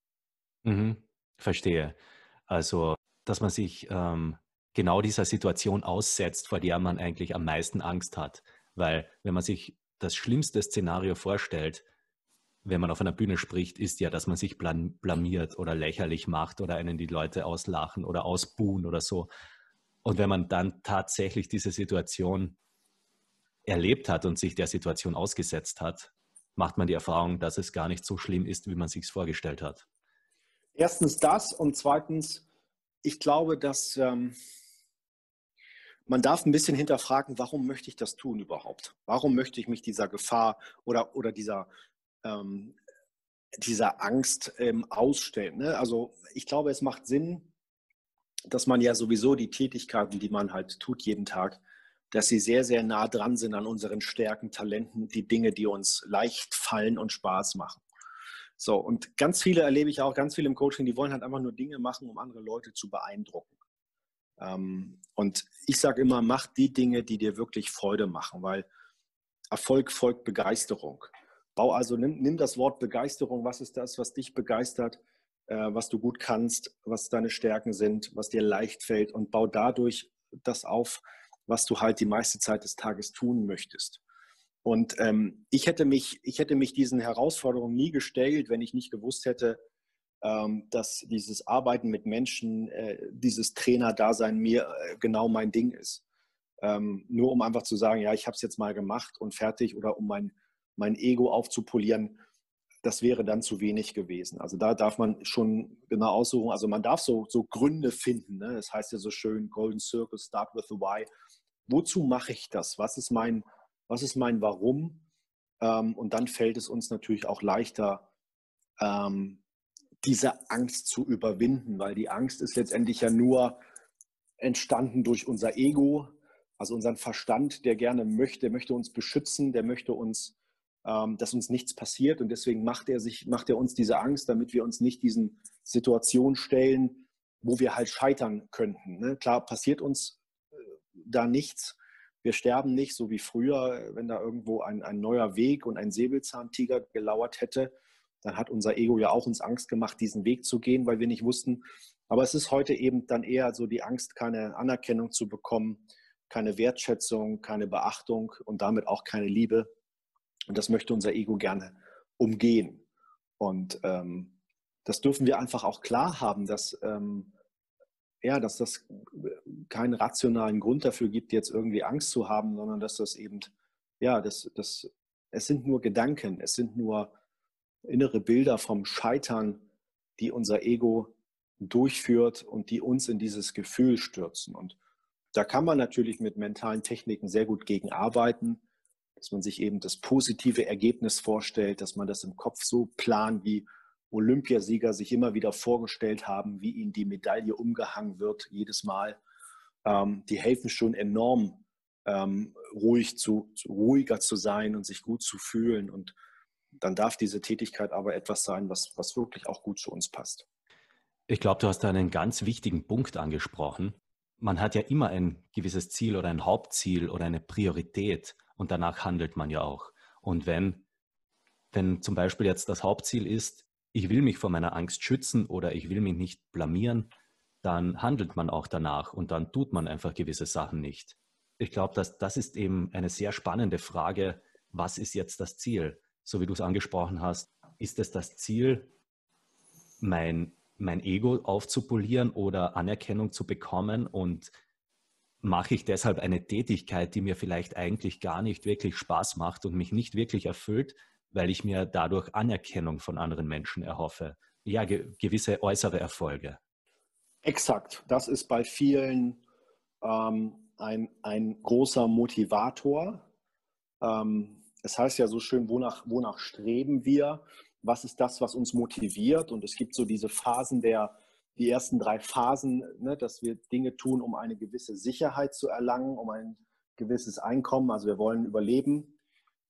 Mhm, verstehe. Also, dass man sich ähm genau dieser Situation aussetzt, vor der man eigentlich am meisten Angst hat. Weil wenn man sich das schlimmste Szenario vorstellt, wenn man auf einer Bühne spricht, ist ja, dass man sich blamiert oder lächerlich macht oder einen die Leute auslachen oder ausbuhen oder so. Und wenn man dann tatsächlich diese Situation erlebt hat und sich der Situation ausgesetzt hat, macht man die Erfahrung, dass es gar nicht so schlimm ist, wie man sich es vorgestellt hat. Erstens das und zweitens, ich glaube, dass ähm, man darf ein bisschen hinterfragen, warum möchte ich das tun überhaupt? Warum möchte ich mich dieser Gefahr oder, oder dieser, ähm, dieser Angst ähm, ausstellen? Ne? Also ich glaube, es macht Sinn, dass man ja sowieso die Tätigkeiten, die man halt tut jeden Tag, dass sie sehr, sehr nah dran sind an unseren Stärken, Talenten, die Dinge, die uns leicht fallen und Spaß machen. So, und ganz viele erlebe ich auch, ganz viele im Coaching, die wollen halt einfach nur Dinge machen, um andere Leute zu beeindrucken. Ähm, und ich sage immer, mach die Dinge, die dir wirklich Freude machen, weil Erfolg folgt Begeisterung. Bau also, nimm, nimm das Wort Begeisterung. Was ist das, was dich begeistert, äh, was du gut kannst, was deine Stärken sind, was dir leicht fällt und bau dadurch das auf, was du halt die meiste Zeit des Tages tun möchtest. Und ähm, ich, hätte mich, ich hätte mich diesen Herausforderungen nie gestellt, wenn ich nicht gewusst hätte, dass dieses Arbeiten mit Menschen, äh, dieses Trainer-Dasein mir äh, genau mein Ding ist. Ähm, nur um einfach zu sagen, ja, ich habe es jetzt mal gemacht und fertig oder um mein, mein Ego aufzupolieren. das wäre dann zu wenig gewesen. Also da darf man schon genau aussuchen. Also man darf so, so Gründe finden. Ne? Das heißt ja so schön, Golden Circle, start with the why. Wozu mache ich das? Was ist mein, was ist mein Warum? Ähm, und dann fällt es uns natürlich auch leichter, ähm, diese Angst zu überwinden, weil die Angst ist letztendlich ja nur entstanden durch unser Ego, also unseren Verstand, der gerne möchte, der möchte uns beschützen, der möchte uns, ähm, dass uns nichts passiert und deswegen macht er sich, macht er uns diese Angst, damit wir uns nicht diesen Situationen stellen, wo wir halt scheitern könnten. Ne? Klar passiert uns äh, da nichts. Wir sterben nicht, so wie früher, wenn da irgendwo ein, ein neuer Weg und ein Säbelzahntiger gelauert hätte dann hat unser Ego ja auch uns Angst gemacht, diesen Weg zu gehen, weil wir nicht wussten. Aber es ist heute eben dann eher so die Angst, keine Anerkennung zu bekommen, keine Wertschätzung, keine Beachtung und damit auch keine Liebe. Und das möchte unser Ego gerne umgehen. Und ähm, das dürfen wir einfach auch klar haben, dass, ähm, ja, dass das keinen rationalen Grund dafür gibt, jetzt irgendwie Angst zu haben, sondern dass das eben, ja, das, das, es sind nur Gedanken, es sind nur innere Bilder vom Scheitern, die unser Ego durchführt und die uns in dieses Gefühl stürzen. Und da kann man natürlich mit mentalen Techniken sehr gut gegen arbeiten, dass man sich eben das positive Ergebnis vorstellt, dass man das im Kopf so plant, wie Olympiasieger sich immer wieder vorgestellt haben, wie ihnen die Medaille umgehangen wird jedes Mal. Ähm, die helfen schon enorm, ähm, ruhig zu, ruhiger zu sein und sich gut zu fühlen und dann darf diese Tätigkeit aber etwas sein, was, was wirklich auch gut zu uns passt. Ich glaube, du hast da einen ganz wichtigen Punkt angesprochen. Man hat ja immer ein gewisses Ziel oder ein Hauptziel oder eine Priorität und danach handelt man ja auch. Und wenn, wenn zum Beispiel jetzt das Hauptziel ist, ich will mich vor meiner Angst schützen oder ich will mich nicht blamieren, dann handelt man auch danach und dann tut man einfach gewisse Sachen nicht. Ich glaube, das ist eben eine sehr spannende Frage, was ist jetzt das Ziel? So wie du es angesprochen hast, ist es das Ziel, mein, mein Ego aufzupolieren oder Anerkennung zu bekommen und mache ich deshalb eine Tätigkeit, die mir vielleicht eigentlich gar nicht wirklich Spaß macht und mich nicht wirklich erfüllt, weil ich mir dadurch Anerkennung von anderen Menschen erhoffe. Ja, ge gewisse äußere Erfolge. Exakt. Das ist bei vielen ähm, ein, ein großer Motivator. Ähm, es heißt ja so schön, wonach, wonach streben wir? Was ist das, was uns motiviert? Und es gibt so diese Phasen der, die ersten drei Phasen, ne, dass wir Dinge tun, um eine gewisse Sicherheit zu erlangen, um ein gewisses Einkommen. Also wir wollen überleben.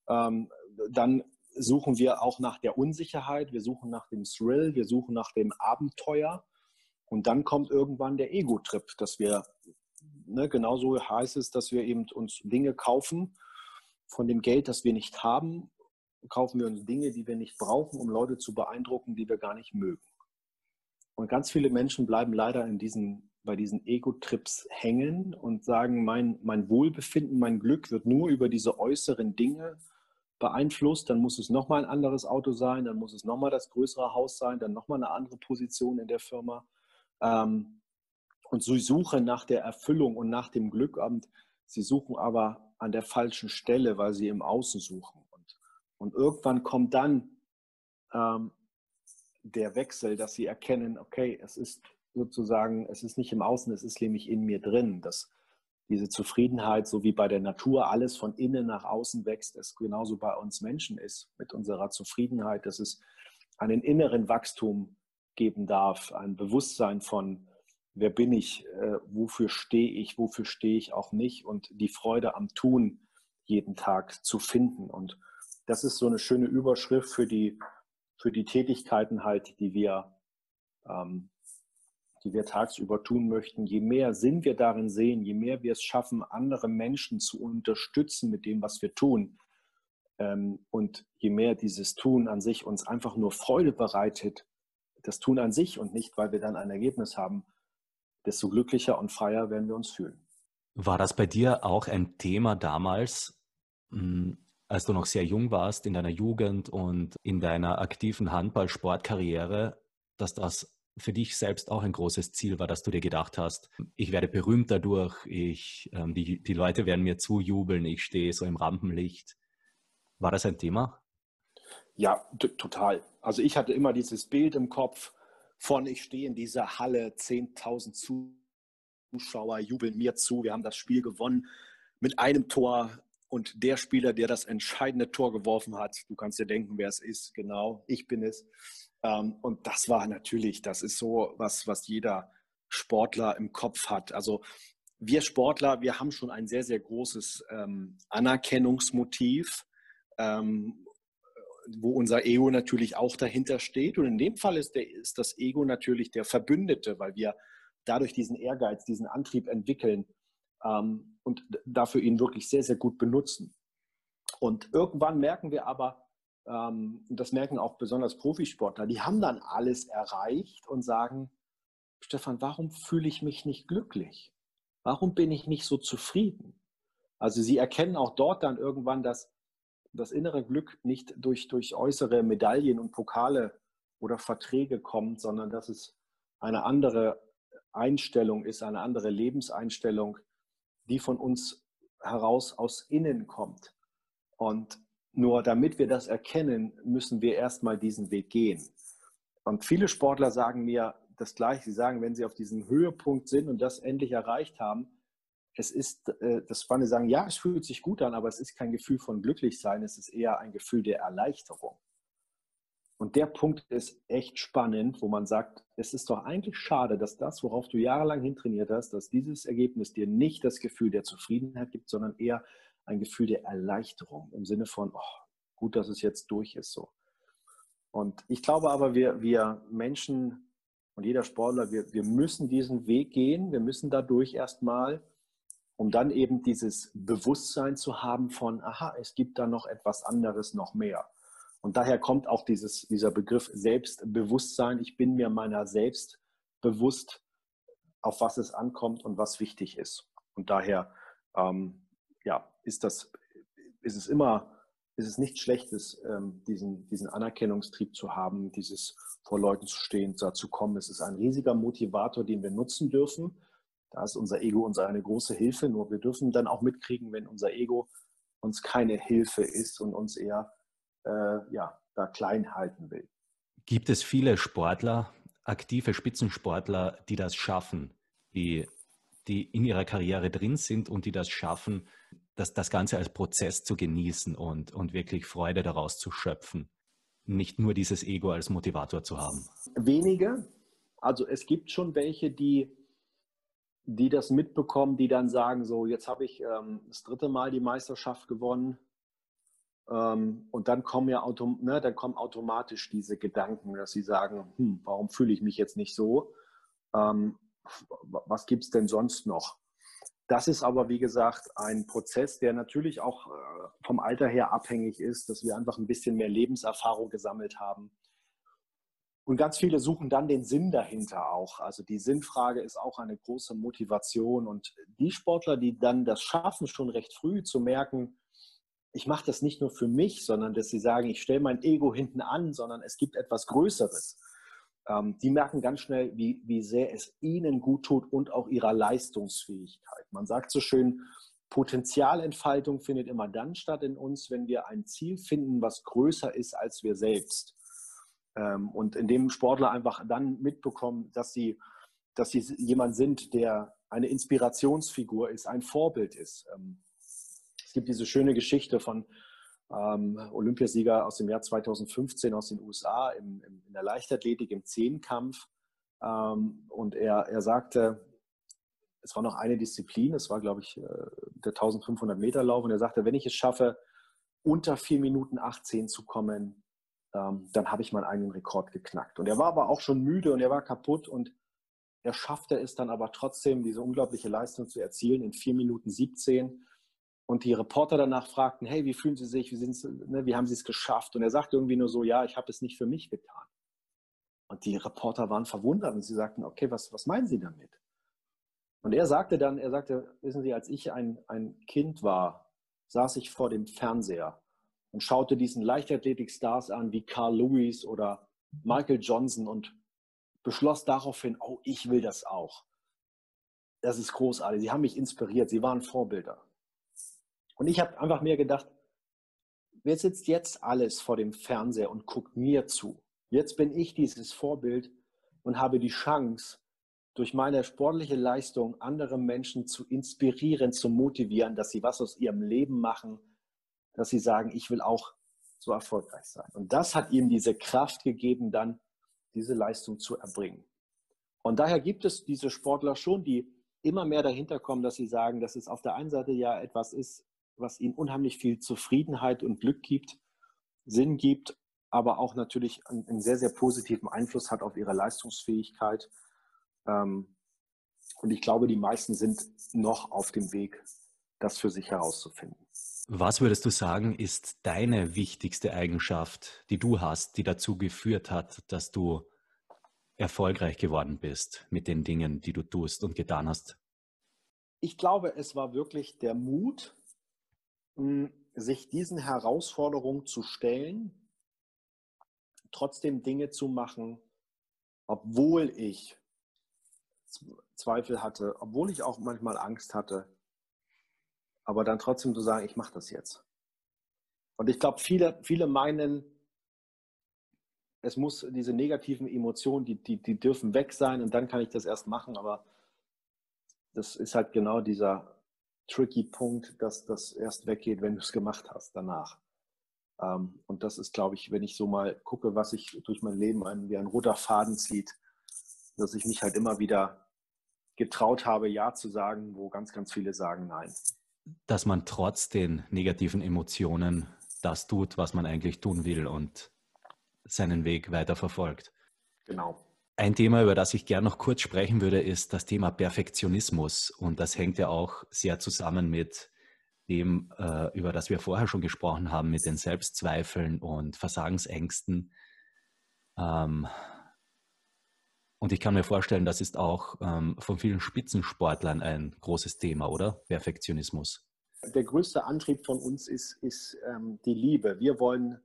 Ähm, dann suchen wir auch nach der Unsicherheit, wir suchen nach dem Thrill, wir suchen nach dem Abenteuer. Und dann kommt irgendwann der Ego-Trip, dass wir, ne, genauso heißt es, dass wir eben uns Dinge kaufen, von dem Geld, das wir nicht haben, kaufen wir uns Dinge, die wir nicht brauchen, um Leute zu beeindrucken, die wir gar nicht mögen. Und ganz viele Menschen bleiben leider in diesen, bei diesen Ego-Trips hängen und sagen, mein, mein Wohlbefinden, mein Glück wird nur über diese äußeren Dinge beeinflusst. Dann muss es nochmal ein anderes Auto sein, dann muss es nochmal das größere Haus sein, dann nochmal eine andere Position in der Firma. Ähm, und so suche nach der Erfüllung und nach dem Glück. Und sie suchen aber an der falschen Stelle, weil sie im Außen suchen. Und, und irgendwann kommt dann ähm, der Wechsel, dass sie erkennen, okay, es ist sozusagen, es ist nicht im Außen, es ist nämlich in mir drin. Dass diese Zufriedenheit, so wie bei der Natur alles von innen nach außen wächst, es genauso bei uns Menschen ist, mit unserer Zufriedenheit, dass es einen inneren Wachstum geben darf, ein Bewusstsein von, wer bin ich, äh, wofür stehe ich, wofür stehe ich auch nicht und die Freude am Tun jeden Tag zu finden. Und das ist so eine schöne Überschrift für die, für die Tätigkeiten halt, die wir, ähm, die wir tagsüber tun möchten. Je mehr Sinn wir darin sehen, je mehr wir es schaffen, andere Menschen zu unterstützen mit dem, was wir tun, ähm, und je mehr dieses Tun an sich uns einfach nur Freude bereitet, das Tun an sich und nicht, weil wir dann ein Ergebnis haben, desto glücklicher und freier werden wir uns fühlen. War das bei dir auch ein Thema damals, hm, als du noch sehr jung warst, in deiner Jugend und in deiner aktiven Handball-Sportkarriere, dass das für dich selbst auch ein großes Ziel war, dass du dir gedacht hast, ich werde berühmt dadurch, ich, ähm, die, die Leute werden mir zujubeln, ich stehe so im Rampenlicht. War das ein Thema? Ja, total. Also ich hatte immer dieses Bild im Kopf von, ich stehe in dieser Halle, 10.000 Zuschauer jubeln mir zu, wir haben das Spiel gewonnen mit einem Tor und der Spieler, der das entscheidende Tor geworfen hat, du kannst dir denken, wer es ist, genau, ich bin es. Ähm, und das war natürlich, das ist so was, was jeder Sportler im Kopf hat. Also wir Sportler, wir haben schon ein sehr, sehr großes ähm, Anerkennungsmotiv, ähm, wo unser Ego natürlich auch dahinter steht. Und in dem Fall ist, der, ist das Ego natürlich der Verbündete, weil wir dadurch diesen Ehrgeiz, diesen Antrieb entwickeln ähm, und dafür ihn wirklich sehr, sehr gut benutzen. Und irgendwann merken wir aber, ähm, und das merken auch besonders Profisportler, die haben dann alles erreicht und sagen, Stefan, warum fühle ich mich nicht glücklich? Warum bin ich nicht so zufrieden? Also sie erkennen auch dort dann irgendwann, dass das innere Glück nicht durch, durch äußere Medaillen und Pokale oder Verträge kommt, sondern dass es eine andere Einstellung ist, eine andere Lebenseinstellung, die von uns heraus aus innen kommt. Und nur damit wir das erkennen, müssen wir erstmal diesen Weg gehen. Und viele Sportler sagen mir, das Gleiche. Sie sagen, wenn sie auf diesem Höhepunkt sind und das endlich erreicht haben, es ist, äh, das Spannende sagen, ja, es fühlt sich gut an, aber es ist kein Gefühl von Glücklichsein, es ist eher ein Gefühl der Erleichterung. Und der Punkt ist echt spannend, wo man sagt, es ist doch eigentlich schade, dass das, worauf du jahrelang hintrainiert hast, dass dieses Ergebnis dir nicht das Gefühl der Zufriedenheit gibt, sondern eher ein Gefühl der Erleichterung im Sinne von, oh, gut, dass es jetzt durch ist so. Und ich glaube aber, wir, wir Menschen und jeder Sportler, wir, wir müssen diesen Weg gehen, wir müssen dadurch erstmal, um dann eben dieses Bewusstsein zu haben von, aha, es gibt da noch etwas anderes, noch mehr. Und daher kommt auch dieses, dieser Begriff Selbstbewusstsein. Ich bin mir meiner selbst bewusst, auf was es ankommt und was wichtig ist. Und daher ähm, ja, ist, das, ist es immer ist es nichts Schlechtes, ähm, diesen, diesen Anerkennungstrieb zu haben, dieses vor Leuten zu stehen, da zu kommen. Es ist ein riesiger Motivator, den wir nutzen dürfen. Da ist unser Ego uns eine große Hilfe, nur wir dürfen dann auch mitkriegen, wenn unser Ego uns keine Hilfe ist und uns eher äh, ja, da klein halten will. Gibt es viele Sportler, aktive Spitzensportler, die das schaffen, die, die in ihrer Karriere drin sind und die das schaffen, das, das Ganze als Prozess zu genießen und, und wirklich Freude daraus zu schöpfen. Nicht nur dieses Ego als Motivator zu haben. Wenige. Also es gibt schon welche, die, die das mitbekommen, die dann sagen, so jetzt habe ich ähm, das dritte Mal die Meisterschaft gewonnen. Ähm, und dann kommen ja autom ne, dann kommen automatisch diese Gedanken, dass sie sagen, hm, warum fühle ich mich jetzt nicht so? Ähm, was gibt es denn sonst noch? Das ist aber, wie gesagt, ein Prozess, der natürlich auch äh, vom Alter her abhängig ist, dass wir einfach ein bisschen mehr Lebenserfahrung gesammelt haben. Und ganz viele suchen dann den Sinn dahinter auch. Also die Sinnfrage ist auch eine große Motivation. Und die Sportler, die dann das schaffen, schon recht früh zu merken, ich mache das nicht nur für mich, sondern dass sie sagen, ich stelle mein Ego hinten an, sondern es gibt etwas Größeres ähm, die merken ganz schnell, wie, wie sehr es ihnen gut tut und auch ihrer Leistungsfähigkeit. Man sagt so schön, Potenzialentfaltung findet immer dann statt in uns, wenn wir ein Ziel finden, was größer ist als wir selbst. Ähm, und in dem Sportler einfach dann mitbekommen, dass sie, dass sie jemand sind, der eine Inspirationsfigur ist, ein Vorbild ist. Ähm, es gibt diese schöne Geschichte von ähm, Olympiasieger aus dem Jahr 2015 aus den USA im, im, in der Leichtathletik im Zehnkampf. Und er, er sagte, es war noch eine Disziplin, es war, glaube ich, äh, der 1500 Meter Lauf. Und er sagte, wenn ich es schaffe, unter 4 Minuten 18 zu kommen, ähm, dann habe ich meinen eigenen Rekord geknackt. Und er war aber auch schon müde und er war kaputt und er schaffte es dann aber trotzdem, diese unglaubliche Leistung zu erzielen in 4 Minuten 17 und die Reporter danach fragten, hey, wie fühlen Sie sich, wie, ne, wie haben Sie es geschafft? Und er sagte irgendwie nur so, ja, ich habe es nicht für mich getan. Und die Reporter waren verwundert und sie sagten, okay, was, was meinen Sie damit? Und er sagte dann, er sagte, wissen Sie, als ich ein, ein Kind war, saß ich vor dem Fernseher und schaute diesen Leichtathletik-Stars an wie Carl Lewis oder Michael Johnson und beschloss daraufhin, oh, ich will das auch. Das ist großartig. Sie haben mich inspiriert. Sie waren Vorbilder. Und ich habe einfach mir gedacht, wer sitzt jetzt alles vor dem Fernseher und guckt mir zu? Jetzt bin ich dieses Vorbild und habe die Chance, durch meine sportliche Leistung andere Menschen zu inspirieren, zu motivieren, dass sie was aus ihrem Leben machen, dass sie sagen, ich will auch so erfolgreich sein. Und das hat ihm diese Kraft gegeben, dann diese Leistung zu erbringen. Und daher gibt es diese Sportler schon, die immer mehr dahinter kommen, dass sie sagen, dass es auf der einen Seite ja etwas ist, was ihnen unheimlich viel Zufriedenheit und Glück gibt, Sinn gibt, aber auch natürlich einen, sehr, sehr positiven Einfluss hat auf ihre Leistungsfähigkeit. Ähm, und ich glaube, die meisten sind noch auf dem Weg, das für sich herauszufinden. Was würdest du sagen, ist deine wichtigste Eigenschaft, die du hast, die dazu geführt hat, dass du erfolgreich geworden bist mit den Dingen, die du tust und getan hast? Ich glaube, es war wirklich der Mut, sich diesen Herausforderungen zu stellen, trotzdem Dinge zu machen, obwohl ich Zweifel hatte, obwohl ich auch manchmal Angst hatte, aber dann trotzdem zu sagen, ich mache das jetzt. Und ich glaube, viele, viele meinen, es muss diese negativen Emotionen, die, die, die dürfen weg sein und dann kann ich das erst machen, aber das ist halt genau dieser tricky Punkt, dass das erst weggeht, wenn du es gemacht hast danach. Ähm, und das ist, glaube ich, wenn ich so mal gucke, was sich durch mein Leben ein, wie ein roter Faden zieht, dass ich mich halt immer wieder getraut habe, Ja zu sagen, wo ganz, ganz viele sagen Nein. Dass man trotz den negativen Emotionen das tut, was man eigentlich tun will und seinen Weg weiter verfolgt. Genau. Ein Thema, über das ich gerne noch kurz sprechen würde, ist das Thema Perfektionismus. Und das hängt ja auch sehr zusammen mit dem, äh, über das wir vorher schon gesprochen haben, mit den Selbstzweifeln und Versagensängsten. Ähm, und ich kann mir vorstellen, das ist auch ähm, von vielen Spitzensportlern ein großes Thema, oder? Perfektionismus. Der größte Antrieb von uns ist, ist ähm, die Liebe. Wir wollen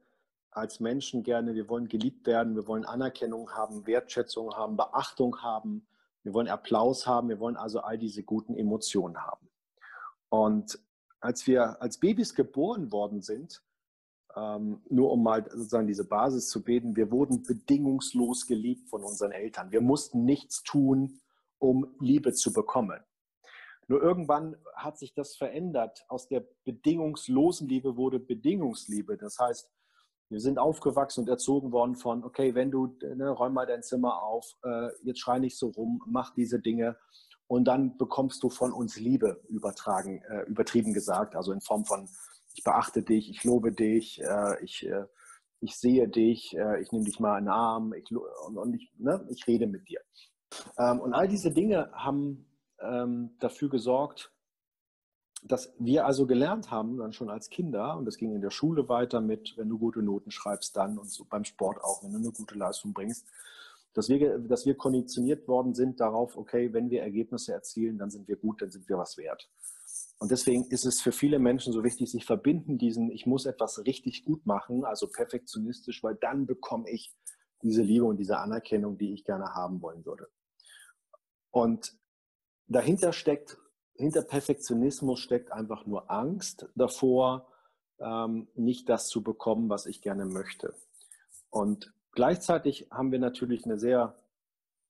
als Menschen gerne, wir wollen geliebt werden, wir wollen Anerkennung haben, Wertschätzung haben, Beachtung haben, wir wollen Applaus haben, wir wollen also all diese guten Emotionen haben. Und als wir als Babys geboren worden sind, ähm, nur um mal sozusagen diese Basis zu beten, wir wurden bedingungslos geliebt von unseren Eltern. Wir mussten nichts tun, um Liebe zu bekommen. Nur irgendwann hat sich das verändert. Aus der bedingungslosen Liebe wurde Bedingungsliebe. Das heißt, wir sind aufgewachsen und erzogen worden von, okay, wenn du, ne, räum mal dein Zimmer auf, äh, jetzt schrei nicht so rum, mach diese Dinge und dann bekommst du von uns Liebe übertragen, äh, übertrieben gesagt, also in Form von, ich beachte dich, ich lobe dich, äh, ich, äh, ich sehe dich, äh, ich nehme dich mal in den Arm ich, und, und ich, ne, ich rede mit dir. Ähm, und all diese Dinge haben ähm, dafür gesorgt, dass wir also gelernt haben, dann schon als Kinder, und das ging in der Schule weiter mit, wenn du gute Noten schreibst, dann und so beim Sport auch, wenn du eine gute Leistung bringst, dass wir, dass wir konditioniert worden sind darauf, okay, wenn wir Ergebnisse erzielen, dann sind wir gut, dann sind wir was wert. Und deswegen ist es für viele Menschen so wichtig, sich verbinden diesen, ich muss etwas richtig gut machen, also perfektionistisch, weil dann bekomme ich diese Liebe und diese Anerkennung, die ich gerne haben wollen würde. Und dahinter steckt hinter Perfektionismus steckt einfach nur Angst davor, ähm, nicht das zu bekommen, was ich gerne möchte. Und gleichzeitig haben wir natürlich eine sehr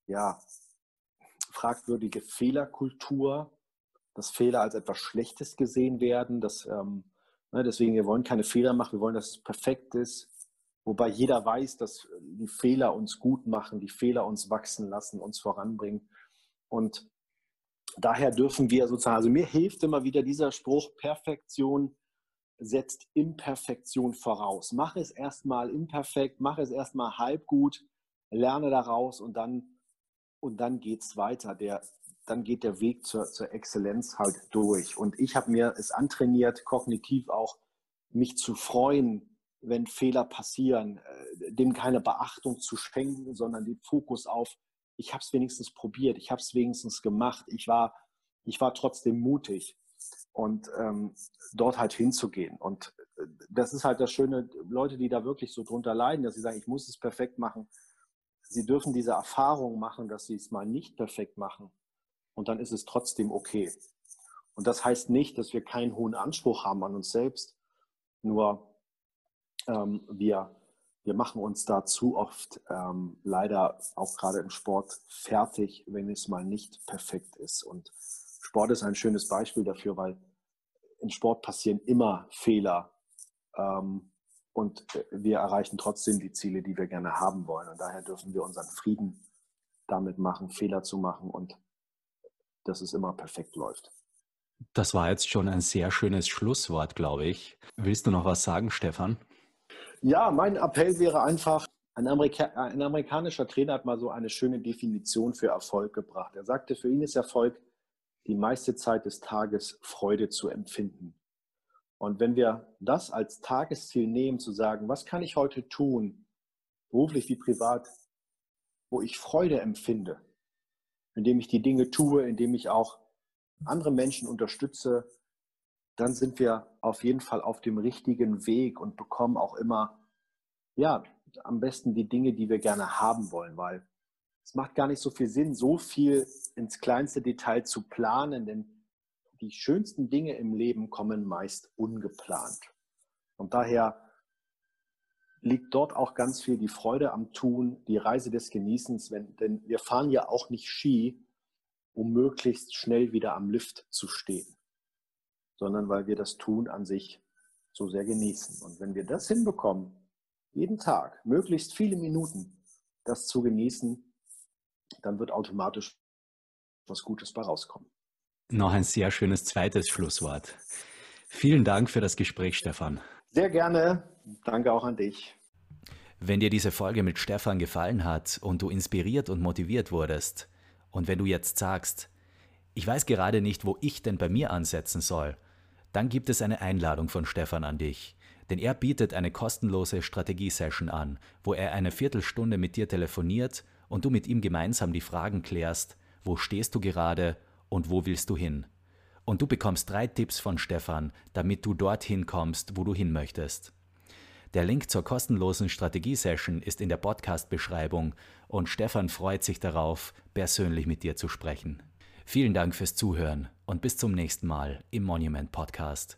ja, fragwürdige Fehlerkultur, dass Fehler als etwas Schlechtes gesehen werden. Dass, ähm, ne, deswegen, wir wollen keine Fehler machen, wir wollen, dass es perfekt ist. Wobei jeder weiß, dass die Fehler uns gut machen, die Fehler uns wachsen lassen, uns voranbringen. Und daher dürfen wir sozusagen, also mir hilft immer wieder dieser Spruch, Perfektion setzt Imperfektion voraus. Mach es erstmal imperfekt, mach es erstmal halb gut, lerne daraus und dann, und dann geht es weiter. Der, dann geht der Weg zur, zur Exzellenz halt durch. Und ich habe mir es antrainiert, kognitiv auch, mich zu freuen, wenn Fehler passieren, äh, dem keine Beachtung zu schenken, sondern den Fokus auf ich habe es wenigstens probiert, ich habe es wenigstens gemacht, ich war, ich war trotzdem mutig und ähm, dort halt hinzugehen. Und äh, das ist halt das Schöne, Leute, die da wirklich so drunter leiden, dass sie sagen, ich muss es perfekt machen, sie dürfen diese Erfahrung machen, dass sie es mal nicht perfekt machen und dann ist es trotzdem okay. Und das heißt nicht, dass wir keinen hohen Anspruch haben an uns selbst, nur ähm, wir, wir machen uns da zu oft ähm, leider auch gerade im Sport fertig, wenn es mal nicht perfekt ist. Und Sport ist ein schönes Beispiel dafür, weil im Sport passieren immer Fehler. Ähm, und wir erreichen trotzdem die Ziele, die wir gerne haben wollen. Und daher dürfen wir unseren Frieden damit machen, Fehler zu machen und dass es immer perfekt läuft. Das war jetzt schon ein sehr schönes Schlusswort, glaube ich. Willst du noch was sagen, Stefan? Ja, mein Appell wäre einfach, ein, Amerika ein, amerikanischer Trainer hat mal so eine schöne Definition für Erfolg gebracht. Er sagte, für ihn ist Erfolg, die meiste Zeit des Tages Freude zu empfinden. Und wenn wir das als Tagesziel nehmen, zu sagen, was kann ich heute tun, beruflich wie privat, wo ich Freude empfinde, indem ich die Dinge tue, indem ich auch andere Menschen unterstütze, dann sind wir auf jeden Fall auf dem richtigen Weg und bekommen auch immer, ja, am besten die Dinge, die wir gerne haben wollen, weil es macht gar nicht so viel Sinn, so viel ins kleinste Detail zu planen, denn die schönsten Dinge im Leben kommen meist ungeplant. Und daher liegt dort auch ganz viel die Freude am Tun, die Reise des Genießens, wenn, denn wir fahren ja auch nicht Ski, um möglichst schnell wieder am Lift zu stehen, sondern weil wir das Tun an sich so sehr genießen. Und wenn wir das hinbekommen, jeden Tag, möglichst viele Minuten, das zu genießen, dann wird automatisch was Gutes bei rauskommen. Noch ein sehr schönes zweites Schlusswort. Vielen Dank für das Gespräch, Stefan. Sehr gerne. Danke auch an dich. Wenn dir diese Folge mit Stefan gefallen hat und du inspiriert und motiviert wurdest, und wenn du jetzt sagst, ich weiß gerade nicht, wo ich denn bei mir ansetzen soll, dann gibt es eine Einladung von Stefan an dich. Denn er bietet eine kostenlose Strategiesession an, wo er eine Viertelstunde mit dir telefoniert und du mit ihm gemeinsam die Fragen klärst, wo stehst du gerade und wo willst du hin. Und du bekommst drei Tipps von Stefan, damit du dorthin kommst, wo du hin möchtest. Der Link zur kostenlosen Strategiesession ist in der Podcast-Beschreibung und Stefan freut sich darauf, persönlich mit dir zu sprechen. Vielen Dank fürs Zuhören und bis zum nächsten Mal im Monument Podcast.